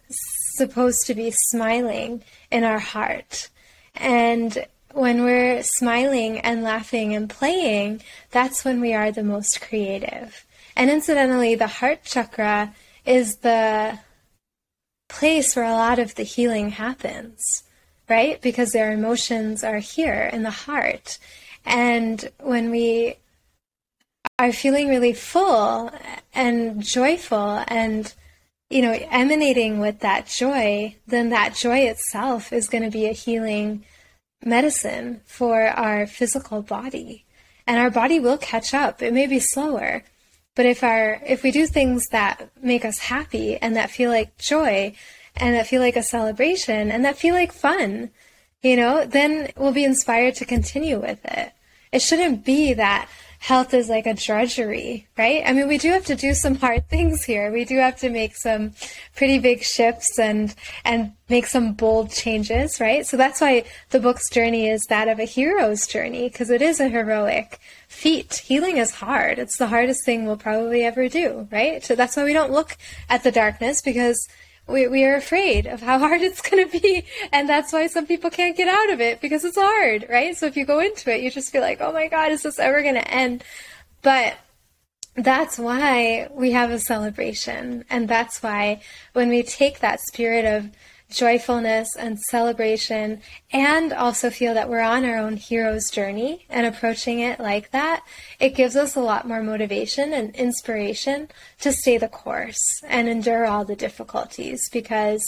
supposed to be smiling in our heart. And when we're smiling and laughing and playing, that's when we are the most creative. And incidentally, the heart chakra is the place where a lot of the healing happens, right? Because their emotions are here in the heart. And when we are feeling really full and joyful and you know emanating with that joy then that joy itself is going to be a healing medicine for our physical body. And our body will catch up. It may be slower, but if our if we do things that make us happy and that feel like joy and that feel like a celebration and that feel like fun, you know, then we'll be inspired to continue with it. It shouldn't be that health is like a drudgery, right? I mean, we do have to do some hard [laughs] things here. We do have to make some pretty big shifts and and make some bold changes, right? So that's why the book's journey is that of a hero's journey because it is a heroic feat. Healing is hard. It's the hardest thing we'll probably ever do, right? So that's why we don't look at the darkness because we, we are afraid of how [laughs] hard it's going to be. And that's why some people can't get out of it because it's hard, right? So if you go into it, you just feel like, oh my God, is this ever going to end? But that's why we have a celebration. And that's why when we take that spirit of joyfulness and celebration, and also feel that we're on our own hero's journey and approaching it like that, it gives us a lot more motivation and inspiration to stay the course and endure all the difficulties because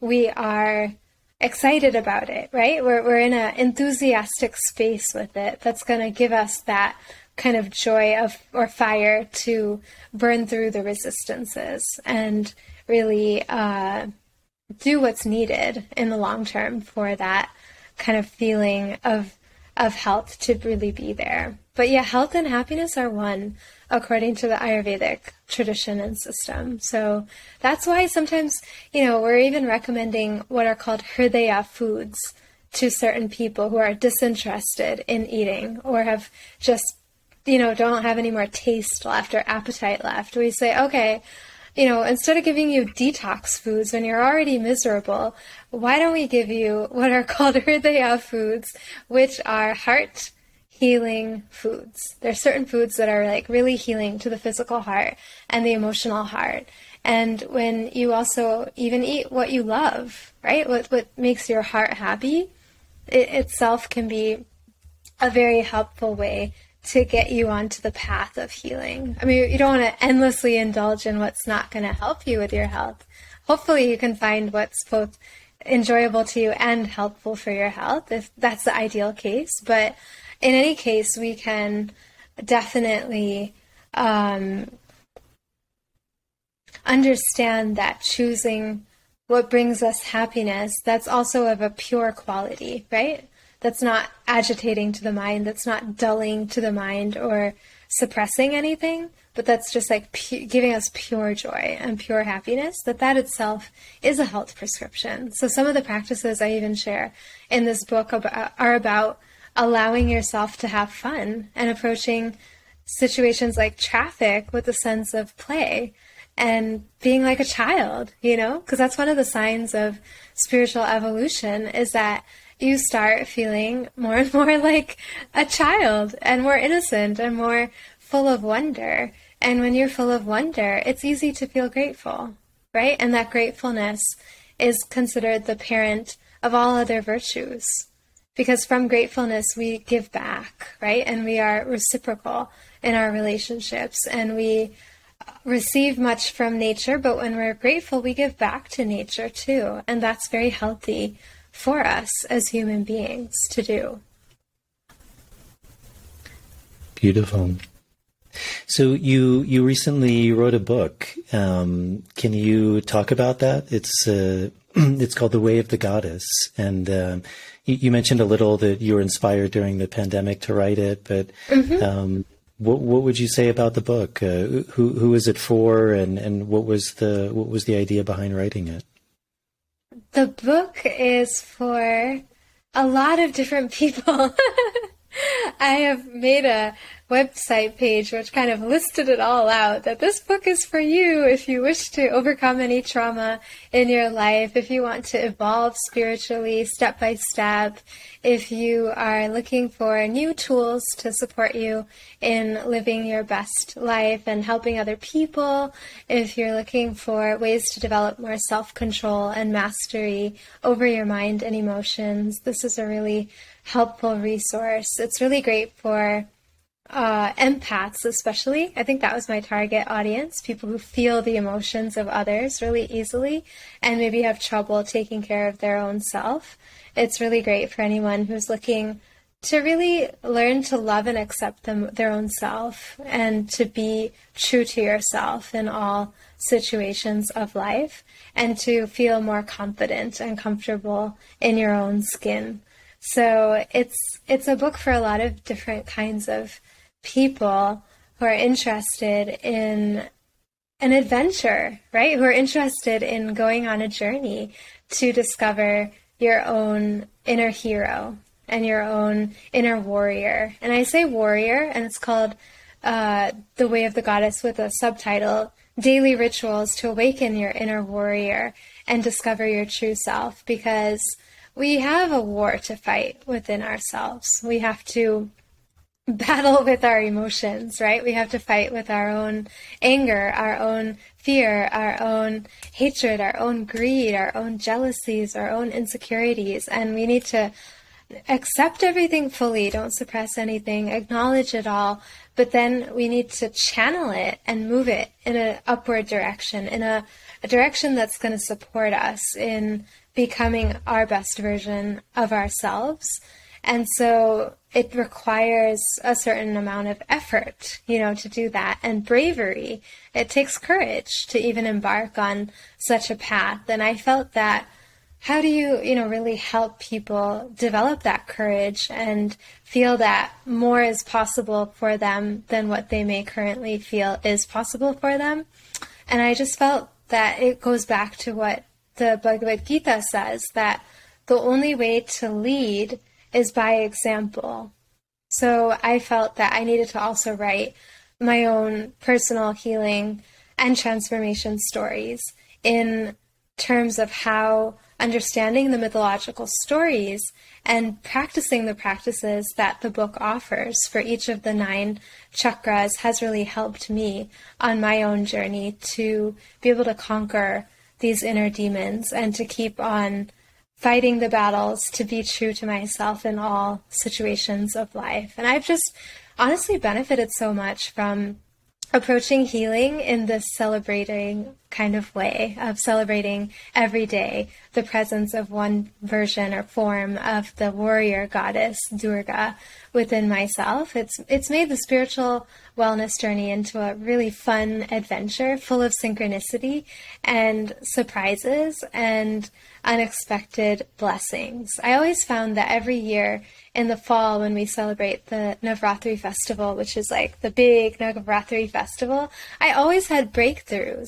we are excited about it, right? We're, we're in an enthusiastic space with it that's going to give us that kind of joy of or fire to burn through the resistances and really uh, do what's needed in the long term for that kind of feeling of of health to really be there. But yeah, health and happiness are one according to the Ayurvedic tradition and system. So that's why sometimes, you know, we're even recommending what are called hridaya foods to certain people who are disinterested in eating or have just, you know, don't have any more taste left or appetite left. We say, okay, you know, instead of giving you detox foods when you're already miserable, why don't we give you what are [laughs] called hridaya foods, which are heart healing foods. There are certain foods that are like really healing to the physical heart and the emotional heart. And when you also even eat what you love, right? What what makes your heart happy, it itself can be a very helpful way to get you onto the path of healing. I mean, you don't want to endlessly indulge in what's not going to help you with your health. Hopefully, you can find what's both enjoyable to you and helpful for your health if that's the ideal case. But in any case, we can definitely um, understand that choosing what brings us happiness, that's also of a pure quality, right? That's not agitating to the mind, that's not dulling to the mind or suppressing anything, but that's just like pu- giving us pure joy and pure happiness, that that itself is a health prescription. So some of the practices I even share in this book about, uh, are about allowing yourself to have fun and approaching situations like traffic with a sense of play and being like a child, you know? Because that's one of the signs of spiritual evolution is that you start feeling more and [laughs] more like a child and more innocent and more full of wonder. And when you're full of wonder, it's easy to feel grateful, right? And that gratefulness is considered the parent of all other virtues because from gratefulness we give back, right? And we are reciprocal in our relationships and we receive much from nature, but when we're grateful, we give back to nature too. And that's very healthy for us as human beings to do. Beautiful. So you you recently wrote a book. Um, can you talk about that? It's uh, [clears throat] it's called The Way of the Goddess, and um, you, you, mentioned a little that you were inspired during the pandemic to write it. But mm-hmm. um, what what would you say about the book? Uh, who who is it for, and, and what was the what was the idea behind writing it? The book is for a lot of different people. [laughs] I have made a website page which kind of listed it all out that this book is for you if you wish to overcome any trauma in your life, if you want to evolve spiritually step by step, if you are looking for new tools to support you in living your best life and helping other people, if you're looking for ways to develop more self control and mastery over your mind and emotions, this is a really helpful resource. It's really great for uh, empaths, especially. I think that was my target audience people who feel the emotions of others really easily and maybe have trouble taking care of their own self. It's really great for anyone who's looking to really learn to love and accept them, their own self and to be true to yourself in all situations of life and to feel more confident and comfortable in your own skin. So it's it's a book for a lot of different kinds of people who are interested in an adventure, right? Who are interested in going on a journey to discover your own inner hero and your own inner warrior. And I say warrior, and it's called uh, The Way of the Goddess with a subtitle Daily Rituals to Awaken Your Inner Warrior and Discover Your True Self, because we have a war to fight within ourselves. We have to battle with our emotions, right? We have to fight with our own anger, our own fear, our own hatred, our own greed, our own jealousies, our own insecurities. And we need to accept everything fully, don't suppress anything, acknowledge it all. But then we need to channel it and move it in an upward direction, in a, a direction that's going to support us in becoming our best version of ourselves And so it requires a certain amount of effort, you know, to do that and bravery. It takes courage to even embark on such a path. And I felt that how do you, you know, really help people develop that courage and feel that more is possible for them than what they may currently feel is possible for them? And I just felt that it goes back to what the Bhagavad Gita says that the only way to lead is by example. So I felt that I needed to also write my own personal healing and transformation stories in terms of how understanding the mythological stories and practicing the practices that the book offers for each of the nine chakras has really helped me on my own journey to be able to conquer these inner demons and to keep on fighting the battles to be true to myself in all situations of life. And I've just honestly benefited so much from approaching healing in this celebrating kind of way of celebrating every day the presence of one version or form of the warrior goddess Durga within myself. It's it's made the spiritual wellness journey into a really fun adventure full of synchronicity and surprises and unexpected blessings. I always found that every year in the fall when we celebrate the Navratri festival, which is like the big Navratri festival, I always had breakthroughs.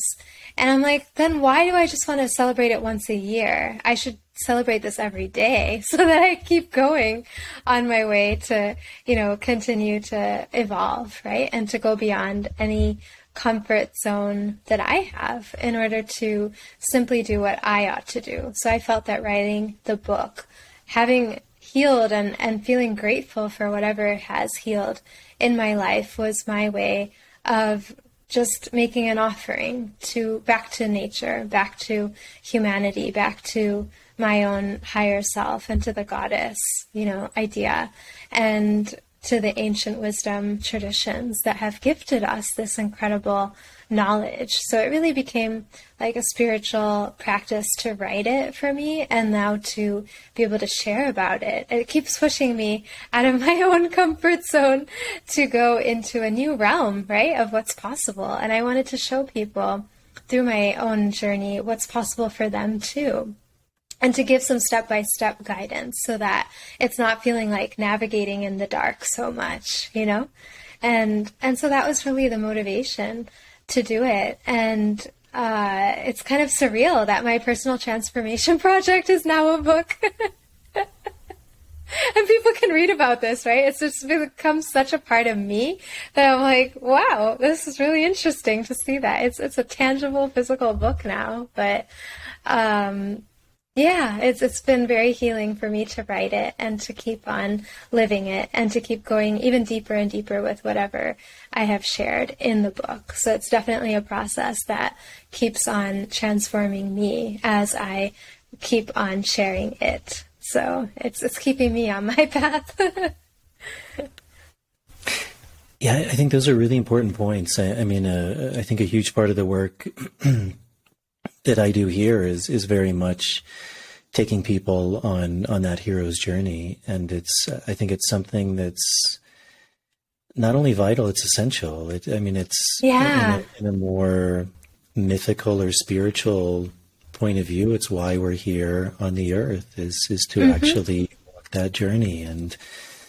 And I'm like, then why do I just want to celebrate it once a year? I should celebrate this every day [laughs] so that I keep going on my way to, you know, continue to evolve, right? And to go beyond any comfort zone that I have in order to simply do what I ought to do. So I felt that writing the book, having healed and, and feeling grateful for whatever has healed in my life was my way of just making an offering to back to nature, back to humanity, back to my own higher self and to the goddess, you know, idea. And to the ancient wisdom traditions that have gifted us this incredible knowledge. So it really became like a spiritual practice to write it for me and now to be able to share about it. It keeps pushing me out of [laughs] my own comfort zone to go into a new realm, right, of what's possible. And I wanted to show people through my own journey what's possible for them too and to give some step by step guidance so that it's not feeling like navigating in the dark so much, you know? And and so that was really the motivation to do it. And uh, it's kind of surreal that my personal transformation [laughs] project is now a book. [laughs] and people can read about this, right? It's just become such a part of me that I'm like, wow, this is really interesting to see that. It's it's a tangible physical book now, but um, yeah, it's it's been very healing for me to write it and to keep on living it and to keep going even deeper and deeper with whatever I have shared in the book. So it's definitely a process that keeps on transforming me as I keep on sharing it. So it's it's keeping me on my [laughs] path. yeah, I think those are really important points. I, I mean, uh, I think a huge part of the work [clears throat] that I do here is is very much taking people on on that hero's journey, and it's I think it's something that's not only vital, it's essential. It, I mean, it's yeah. in, a, in a more mythical or spiritual point of view, it's why we're here on the earth is is to mm-hmm. actually walk that journey and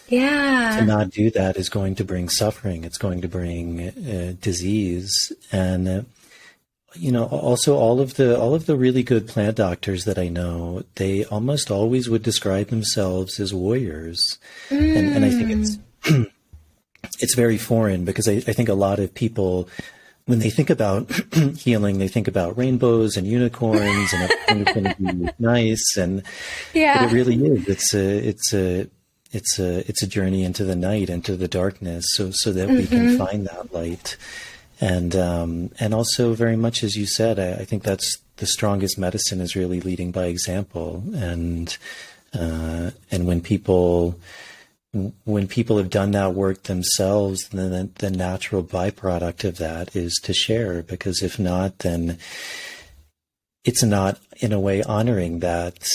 yeah to not do that is going to bring suffering it's going to bring uh, disease and uh, you know also all of the all of the really good plant doctors that i know they almost always would describe themselves as warriors mm. and, and i think it's mm. [clears throat] it's very foreign because I, I think a lot of people when they think about [clears throat] healing, they think about rainbows and unicorns and everything's going to be [laughs] nice. And yeah, it really is. It's a, it's a, it's a, it's a journey into the night, into the darkness, so so that mm-hmm. we can mm-hmm. find that light and um, and also very much as you said, I, I, think that's the strongest medicine is really leading by example, and uh, and when people when people have done that work themselves, then the, the natural byproduct of that is to share. Because if not, then it's not in a way honoring that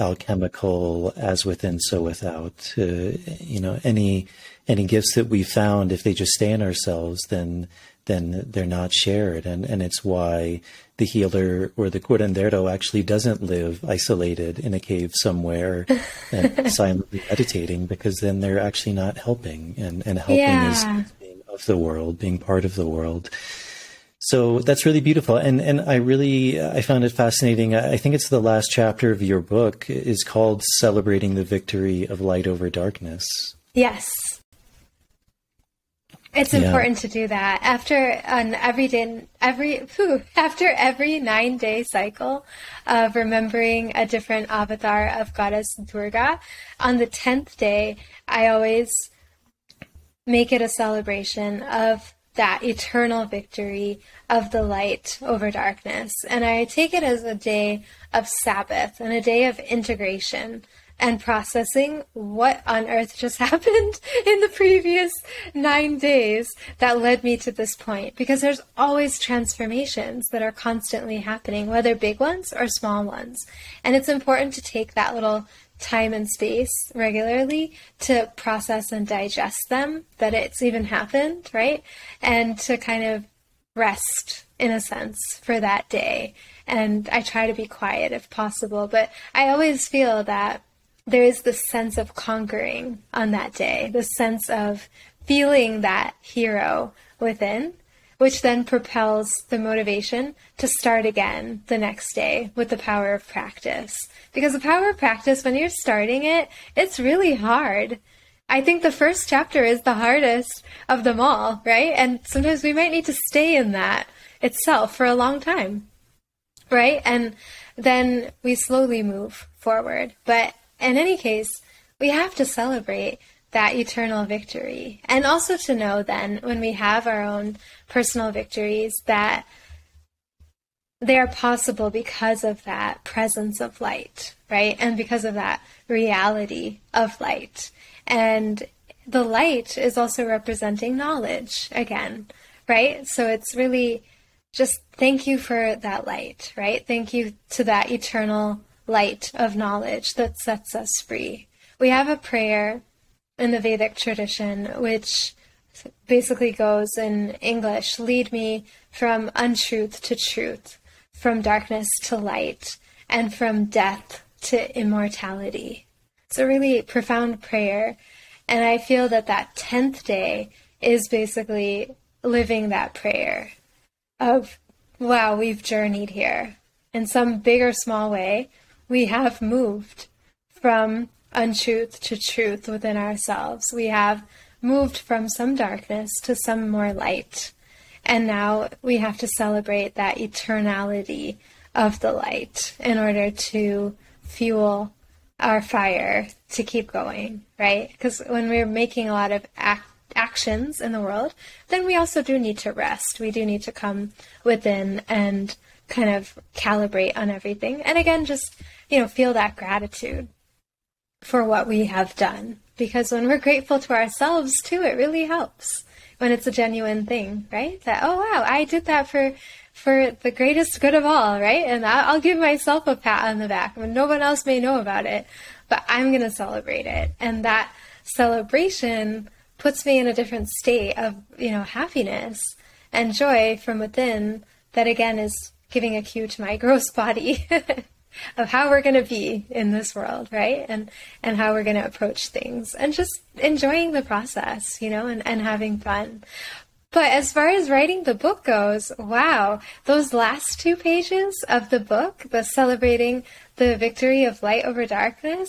alchemical, as within, so without. Uh, you know, any any gifts that we found, if they just stay in ourselves, then then they're not shared, and and it's why the healer or the curandero actually doesn't live isolated in a cave somewhere [laughs] and silently meditating, because then they're actually not helping, and and helping yeah. is being of the world, being part of the world. So that's really beautiful, and and I really I found it fascinating. I think it's the last chapter of your book is called "Celebrating the Victory of Light Over Darkness." Yes, it's important yeah. to do that after an everyday every whew, after every nine day cycle of remembering a different avatar of goddess Durga. On the tenth day, I always make it a celebration of that eternal victory of the light over darkness. And I take it as a day of Sabbath and a day of integration and processing what on earth just [laughs] happened in the previous nine days that led me to this point. Because there's always transformations that are constantly happening, whether big ones or small ones. And it's important to take that little time and space regularly to process and digest them, that it's even happened, right? And to kind of rest in a sense for that day. And I try to be quiet if possible, but I always feel that there is this sense of conquering on that day, the sense of feeling that hero within which then propels the motivation to start again the next day with the power of practice. Because the power of practice, when you're starting it, it's really hard. I think the first chapter is the hardest of them all, right? And sometimes we might need to stay in that itself for a long time, right? And then we slowly move forward. But in any case, we have to celebrate that eternal victory. And also to know then, when we have our own personal victories, that they are possible because of that presence of light, right? And because of that reality of light. And the light is also representing knowledge again, right? So it's really just thank you for that light, right? Thank you to that eternal light of knowledge that sets us free. We have a prayer in the Vedic tradition, which basically goes in English lead me from untruth to truth, from darkness to light, and from death to immortality. It's a really profound prayer. And I feel that that 10th day is basically living that prayer of, wow, we've journeyed here. In some big or small way, we have moved from untruth to truth within ourselves. We have moved from some darkness to some more light. And now we have to celebrate that eternality of the light in order to fuel our fire to keep going, right? Because when we're making a lot of act- actions in the world, then we also do need to rest. We do need to come within and kind of calibrate on everything. And again, just, you know, feel that gratitude for what we have done. Because when we're grateful to ourselves too, it really helps when it's a genuine thing, right? That, oh wow, I did that for, for the greatest good of all, right? And I'll give myself a pat on the back when no one else may know about it, but I'm going to celebrate it. And that celebration puts me in a different state of, you know, happiness and joy from within that again is giving a cue to my gross body of how we're going to be in this world, right? And and how we're going to approach things and just enjoying the process, you know, and, and having fun. But as far as writing the book goes, wow, those last two pages of the book, the celebrating the victory of light over darkness,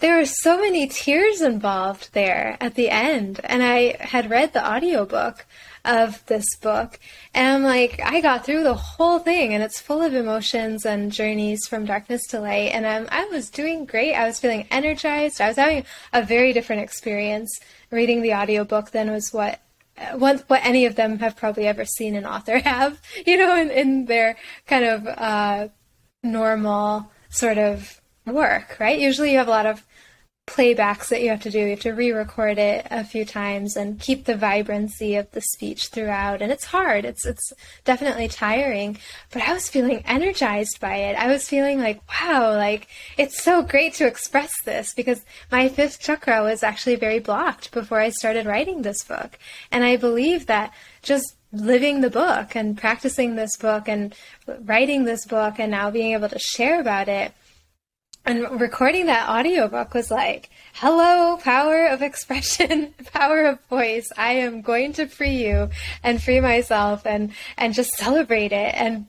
there were so many tears involved there at the end. And I had read the audiobook of this book. And I'm like, I got through the whole thing, and it's full of emotions and journeys from darkness to light. And um, I was doing great. I was feeling energized. I was having a very different experience reading the audiobook than was what what what any of them have probably ever seen an author [laughs] have, you know, in, in their kind of uh, normal sort of work, right? Usually you have a lot of playbacks that you have to do. You have to re-record it a few times and keep the vibrancy of the speech throughout. And it's hard. It's it's definitely tiring. But I was feeling energized by it. I was feeling like, wow, like it's so great to express this because my fifth chakra was actually very blocked before I started writing this book. And I believe that just living the book and practicing this book and writing this book and now being able to share about it and recording that audiobook was like, hello, power of expression, [laughs] power of voice. I am going to free you and free myself and, and just celebrate it and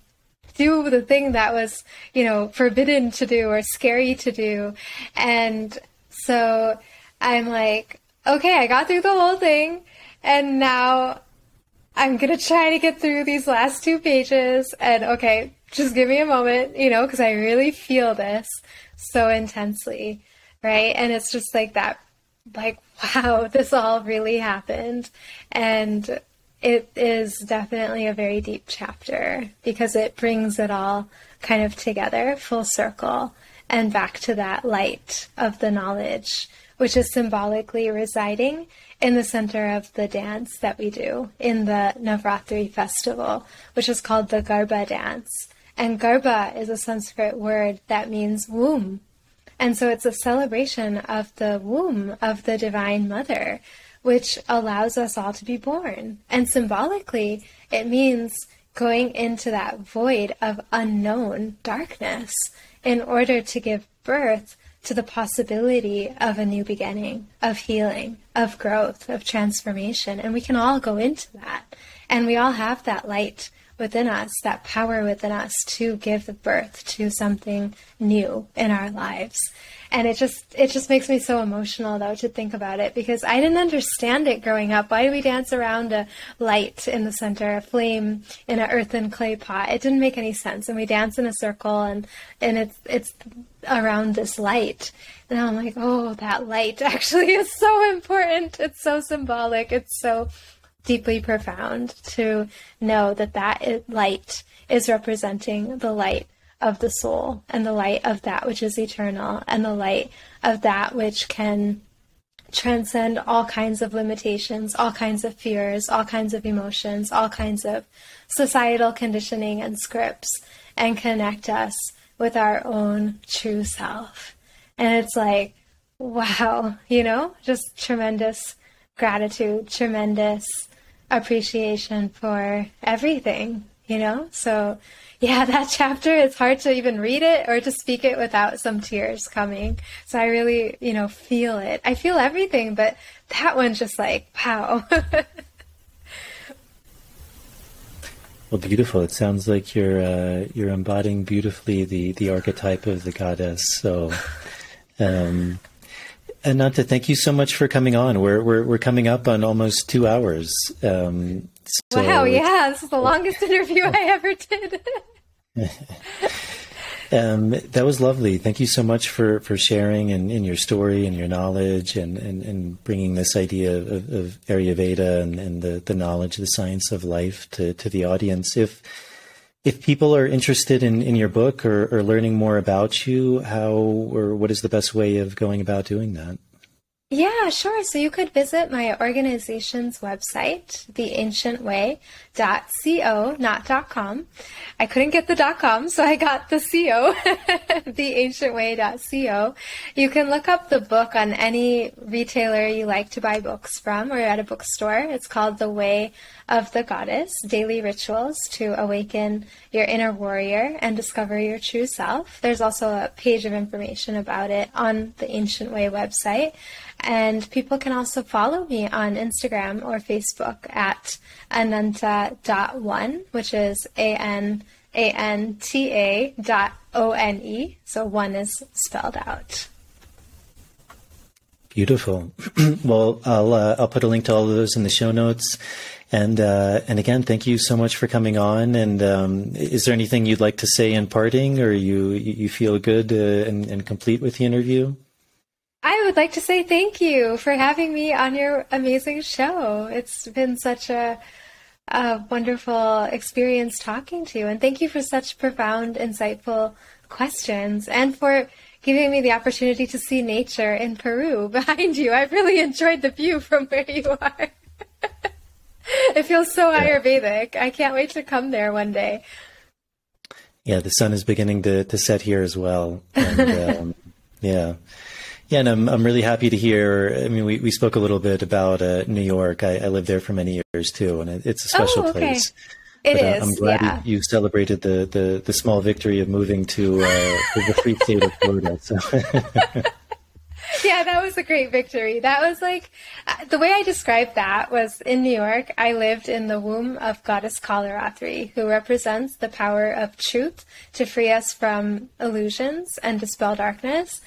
do the thing that was, you know, forbidden to do or scary to do. And so I'm like, okay, I got through the whole thing and now I'm going to try to get through these last two pages and okay, just give me a moment, you know, because I really feel this so intensely, right? And it's just like that, like, [laughs] wow, this all really happened. And it is definitely a very deep chapter because it brings it all kind of together, full circle, and back to that light of the knowledge, which is symbolically residing in the center of the dance that we do in the Navratri festival, which is called the Garba dance. And Garba is a Sanskrit word that means womb. And so it's a celebration of the womb of the Divine Mother, which allows us all to be born. And symbolically, it means going into that void of unknown darkness in order to give birth to the possibility of a new beginning, of healing, of growth, of transformation. And we can all go into that. And we all have that light within us, that power within us to give birth to something new in our lives. And it just it just makes me so emotional though to think about it because I didn't understand it growing up. Why do we dance around a light in the center, a flame in an earthen clay pot? It didn't make any sense. And we dance in a circle and and it's it's around this light. And I'm like, oh, that light [laughs] actually is so important. It's so symbolic. It's so deeply profound to know that that light is representing the light of the soul and the light of that which is eternal and the light of that which can transcend all kinds of limitations, all kinds of fears, all kinds of emotions, all kinds of societal conditioning and scripts, and connect us with our own true self. And it's like, wow, you know, just tremendous gratitude, tremendous appreciation for everything, you know? So, yeah, [laughs] that chapter, it's hard to even read it or to speak it without some tears coming. So I really, you know, feel it. I feel everything, but that one's just like, wow. [laughs] well, beautiful. It sounds like you're uh, you're embodying beautifully the the archetype of the goddess. So, um, Ananta, thank you so much for coming on. We're we're we're coming up on almost two hours. Um, so wow! Yeah, this is the longest [laughs] interview I ever did. [laughs] um, that was lovely. Thank you so much for for sharing and, in your story and your knowledge and, and, and bringing this idea of, of Ayurveda and, and the the knowledge, the science of life to to the audience. If if people are interested in, in your book or, or learning more about you, how or what is the best way of going about doing that? Yeah, sure. So you could visit my organization's website, theancientway.co, not dot .com. I couldn't get the dot .com, so I got the .co, [laughs] theancientway.co. You can look up the book on any retailer you like to buy books from or at a bookstore. It's called The Way of the Goddess, Daily Rituals to Awaken Your Inner Warrior and Discover Your True Self. There's also a page of information about it on the Ancient Way website. And people can also follow me on Instagram or Facebook at ananta.one, which is A N A N T A dot O N E. So one is spelled out. Beautiful. [clears throat] well, I'll uh, I'll put a link to all of those in the show notes. And uh, and again, thank you so much for coming on. And um, is there anything you'd like to say in parting, or you you feel good uh, and, and complete with the interview? I would like to say thank you for having me on your amazing show. It's been such a, a wonderful experience talking to you, and thank you for such profound, insightful questions, and for giving me the opportunity to see nature in Peru [laughs] behind you. I've really enjoyed the view from where you are. [laughs] it feels so Ayurvedic. I can't wait to come there one day. Yeah, the sun is beginning to, to set here as well. And, [laughs] um, yeah. Yeah, and I'm I'm really happy to hear. I mean, we, we spoke a little bit about uh, New York. I, I, lived there for many years too, and it, it's a special oh, okay. place. It but, uh, I'm glad yeah. you, you, celebrated the, the, the small victory of moving to uh, the free state of Florida. So. [laughs] yeah, that was a great victory. That was like uh, the way I described that was in New York. I lived in the womb of Goddess Kalaratri, who represents the power of truth to free us from illusions and dispel darkness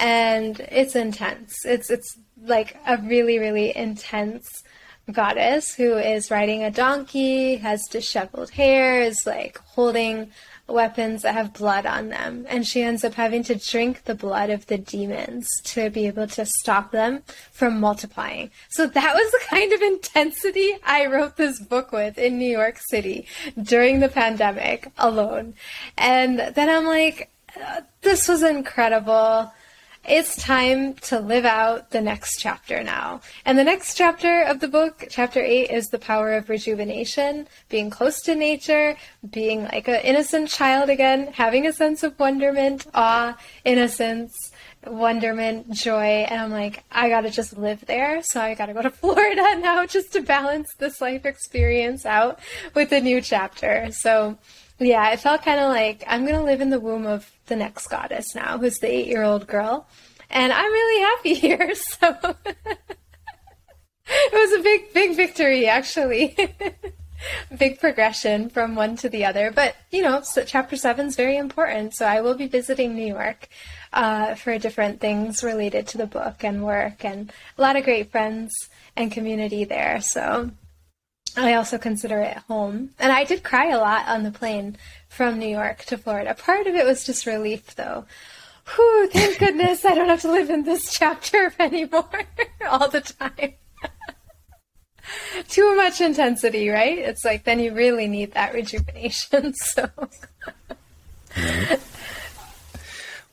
and it's intense. It's it's like a really really intense goddess who is riding a donkey, has disheveled hair, is like holding weapons that have blood on them, and she ends up having to drink the blood of the demons to be able to stop them from multiplying. So that was the kind of intensity I wrote this book with in New York City during the pandemic alone. And then I'm like, uh, this was incredible it's time to live out the next chapter now. And the next chapter of the book, chapter 8, is the power of rejuvenation, being close to nature, being like an innocent child again, having a sense of wonderment, awe, innocence, wonderment, joy. And I'm like, I gotta just live there. So I gotta go to [laughs] Florida now just to balance this life experience out with a new chapter. So yeah, it felt kind of like I'm to live in the womb of the next goddess now, who's the eight year old girl. And I'm really happy [laughs] here. So it was a big, big victory, actually. [laughs] big progression from one to the other. But, you know, so chapter seven is very important. So I will be visiting New York uh, for different things related to the book and work, and a lot of great friends and community there. So I also consider it home. And I did cry a lot on the plane from New York to Florida. Part of it was just relief, though. Whew, thank [laughs] goodness I don't have to live in this [laughs] chapter [laughs] anymore all the time. Too much intensity, right? It's like then you really need that rejuvenation. So.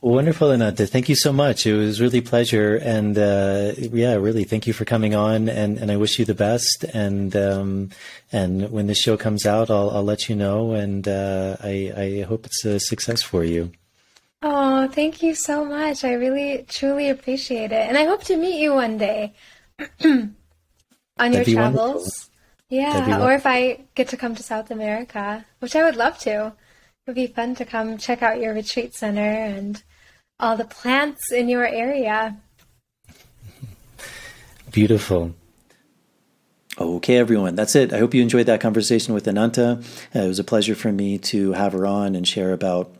Wonderful, Ananta. Thank you so much. It was really pleasure, and uh, yeah, really, thank you for coming on. And, and I wish you the best. And um, and when this show comes out, I'll I'll let you know. And uh, I I hope it's a success for you. Oh, thank you so much. I really truly appreciate it, and I hope to meet you one day [clears throat] on your travels. Wonderful. Yeah, or if I get to come to South America, which I would love to. It would be fun to come check out your retreat center and all the plants in your area. [laughs] Beautiful. Okay, everyone, that's it. I hope you enjoyed that conversation with Ananta. Uh, it was a pleasure for me to have her on and share about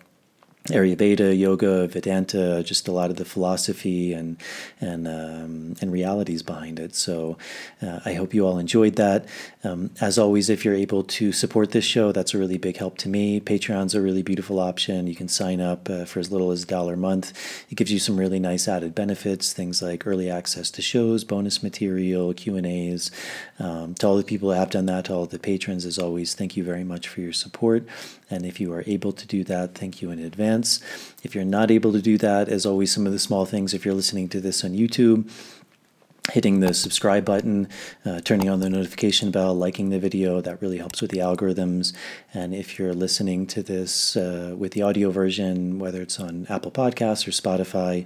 Ayurveda, yoga, Vedanta, just a lot of the philosophy and and um, and realities behind it. So uh, I hope you all enjoyed that. Um, as always, if you're able to support this show, that's a really big help to me. Patreon's a really beautiful option. You can sign up uh, for as little as a dollar a month. It gives you some really nice added benefits, things like early access to shows, bonus material, Q and A's. Um, to all the people who have done that, to all the patrons, as always, thank you very much for your support. And if you are able to do that, thank you in advance. If you're not able to do that, as always, some of the small things, if you're listening to this on YouTube, hitting the subscribe button, uh, turning on the notification bell, liking the video. That really helps with the algorithms. And if you're listening to this uh, with the audio version, whether it's on Apple Podcasts or Spotify,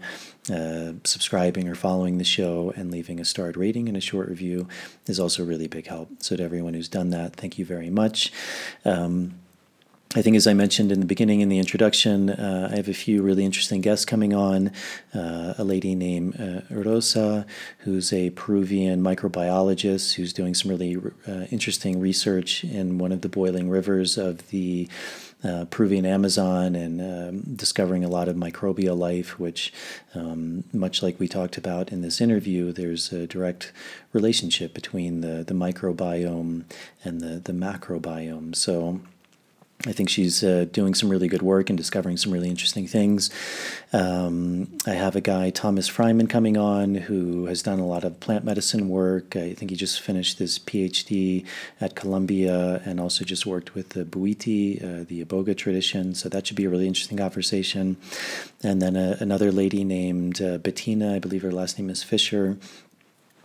uh, subscribing or following the show and leaving a starred rating and a short review is also really big help. So, to everyone who's done that, thank you very much. Um, I think, as I mentioned in the beginning in the introduction, uh, I have a few really interesting guests coming on. Uh, a lady named uh, Rosa, who's a Peruvian microbiologist who's doing some really uh, interesting research in one of the boiling rivers of the uh, Peruvian Amazon and um, discovering a lot of microbial life, which, um, much like we talked about in this interview, there's a direct relationship between the, the microbiome and the, the macrobiome. So, I think she's uh, doing some really good work and discovering some really interesting things. Um, I have a guy, Thomas Fryman, coming on who has done a lot of plant medicine work. I think he just finished his PhD at Columbia and also just worked with the Bwiti, uh, the Iboga tradition. So that should be a really interesting conversation. And then uh, another lady named uh, Bettina, I believe her last name is Fisher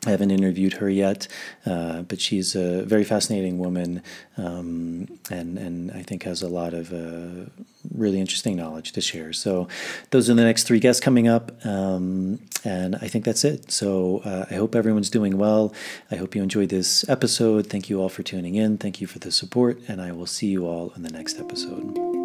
I haven't interviewed her yet, uh, but she's a very fascinating woman, um, and and I think has a lot of uh, really interesting knowledge to share. So, those are the next three guests coming up, um, and I think that's it. So, uh, I hope everyone's doing well. I hope you enjoyed this episode. Thank you all for tuning in. Thank you for the support, and I will see you all in the next episode.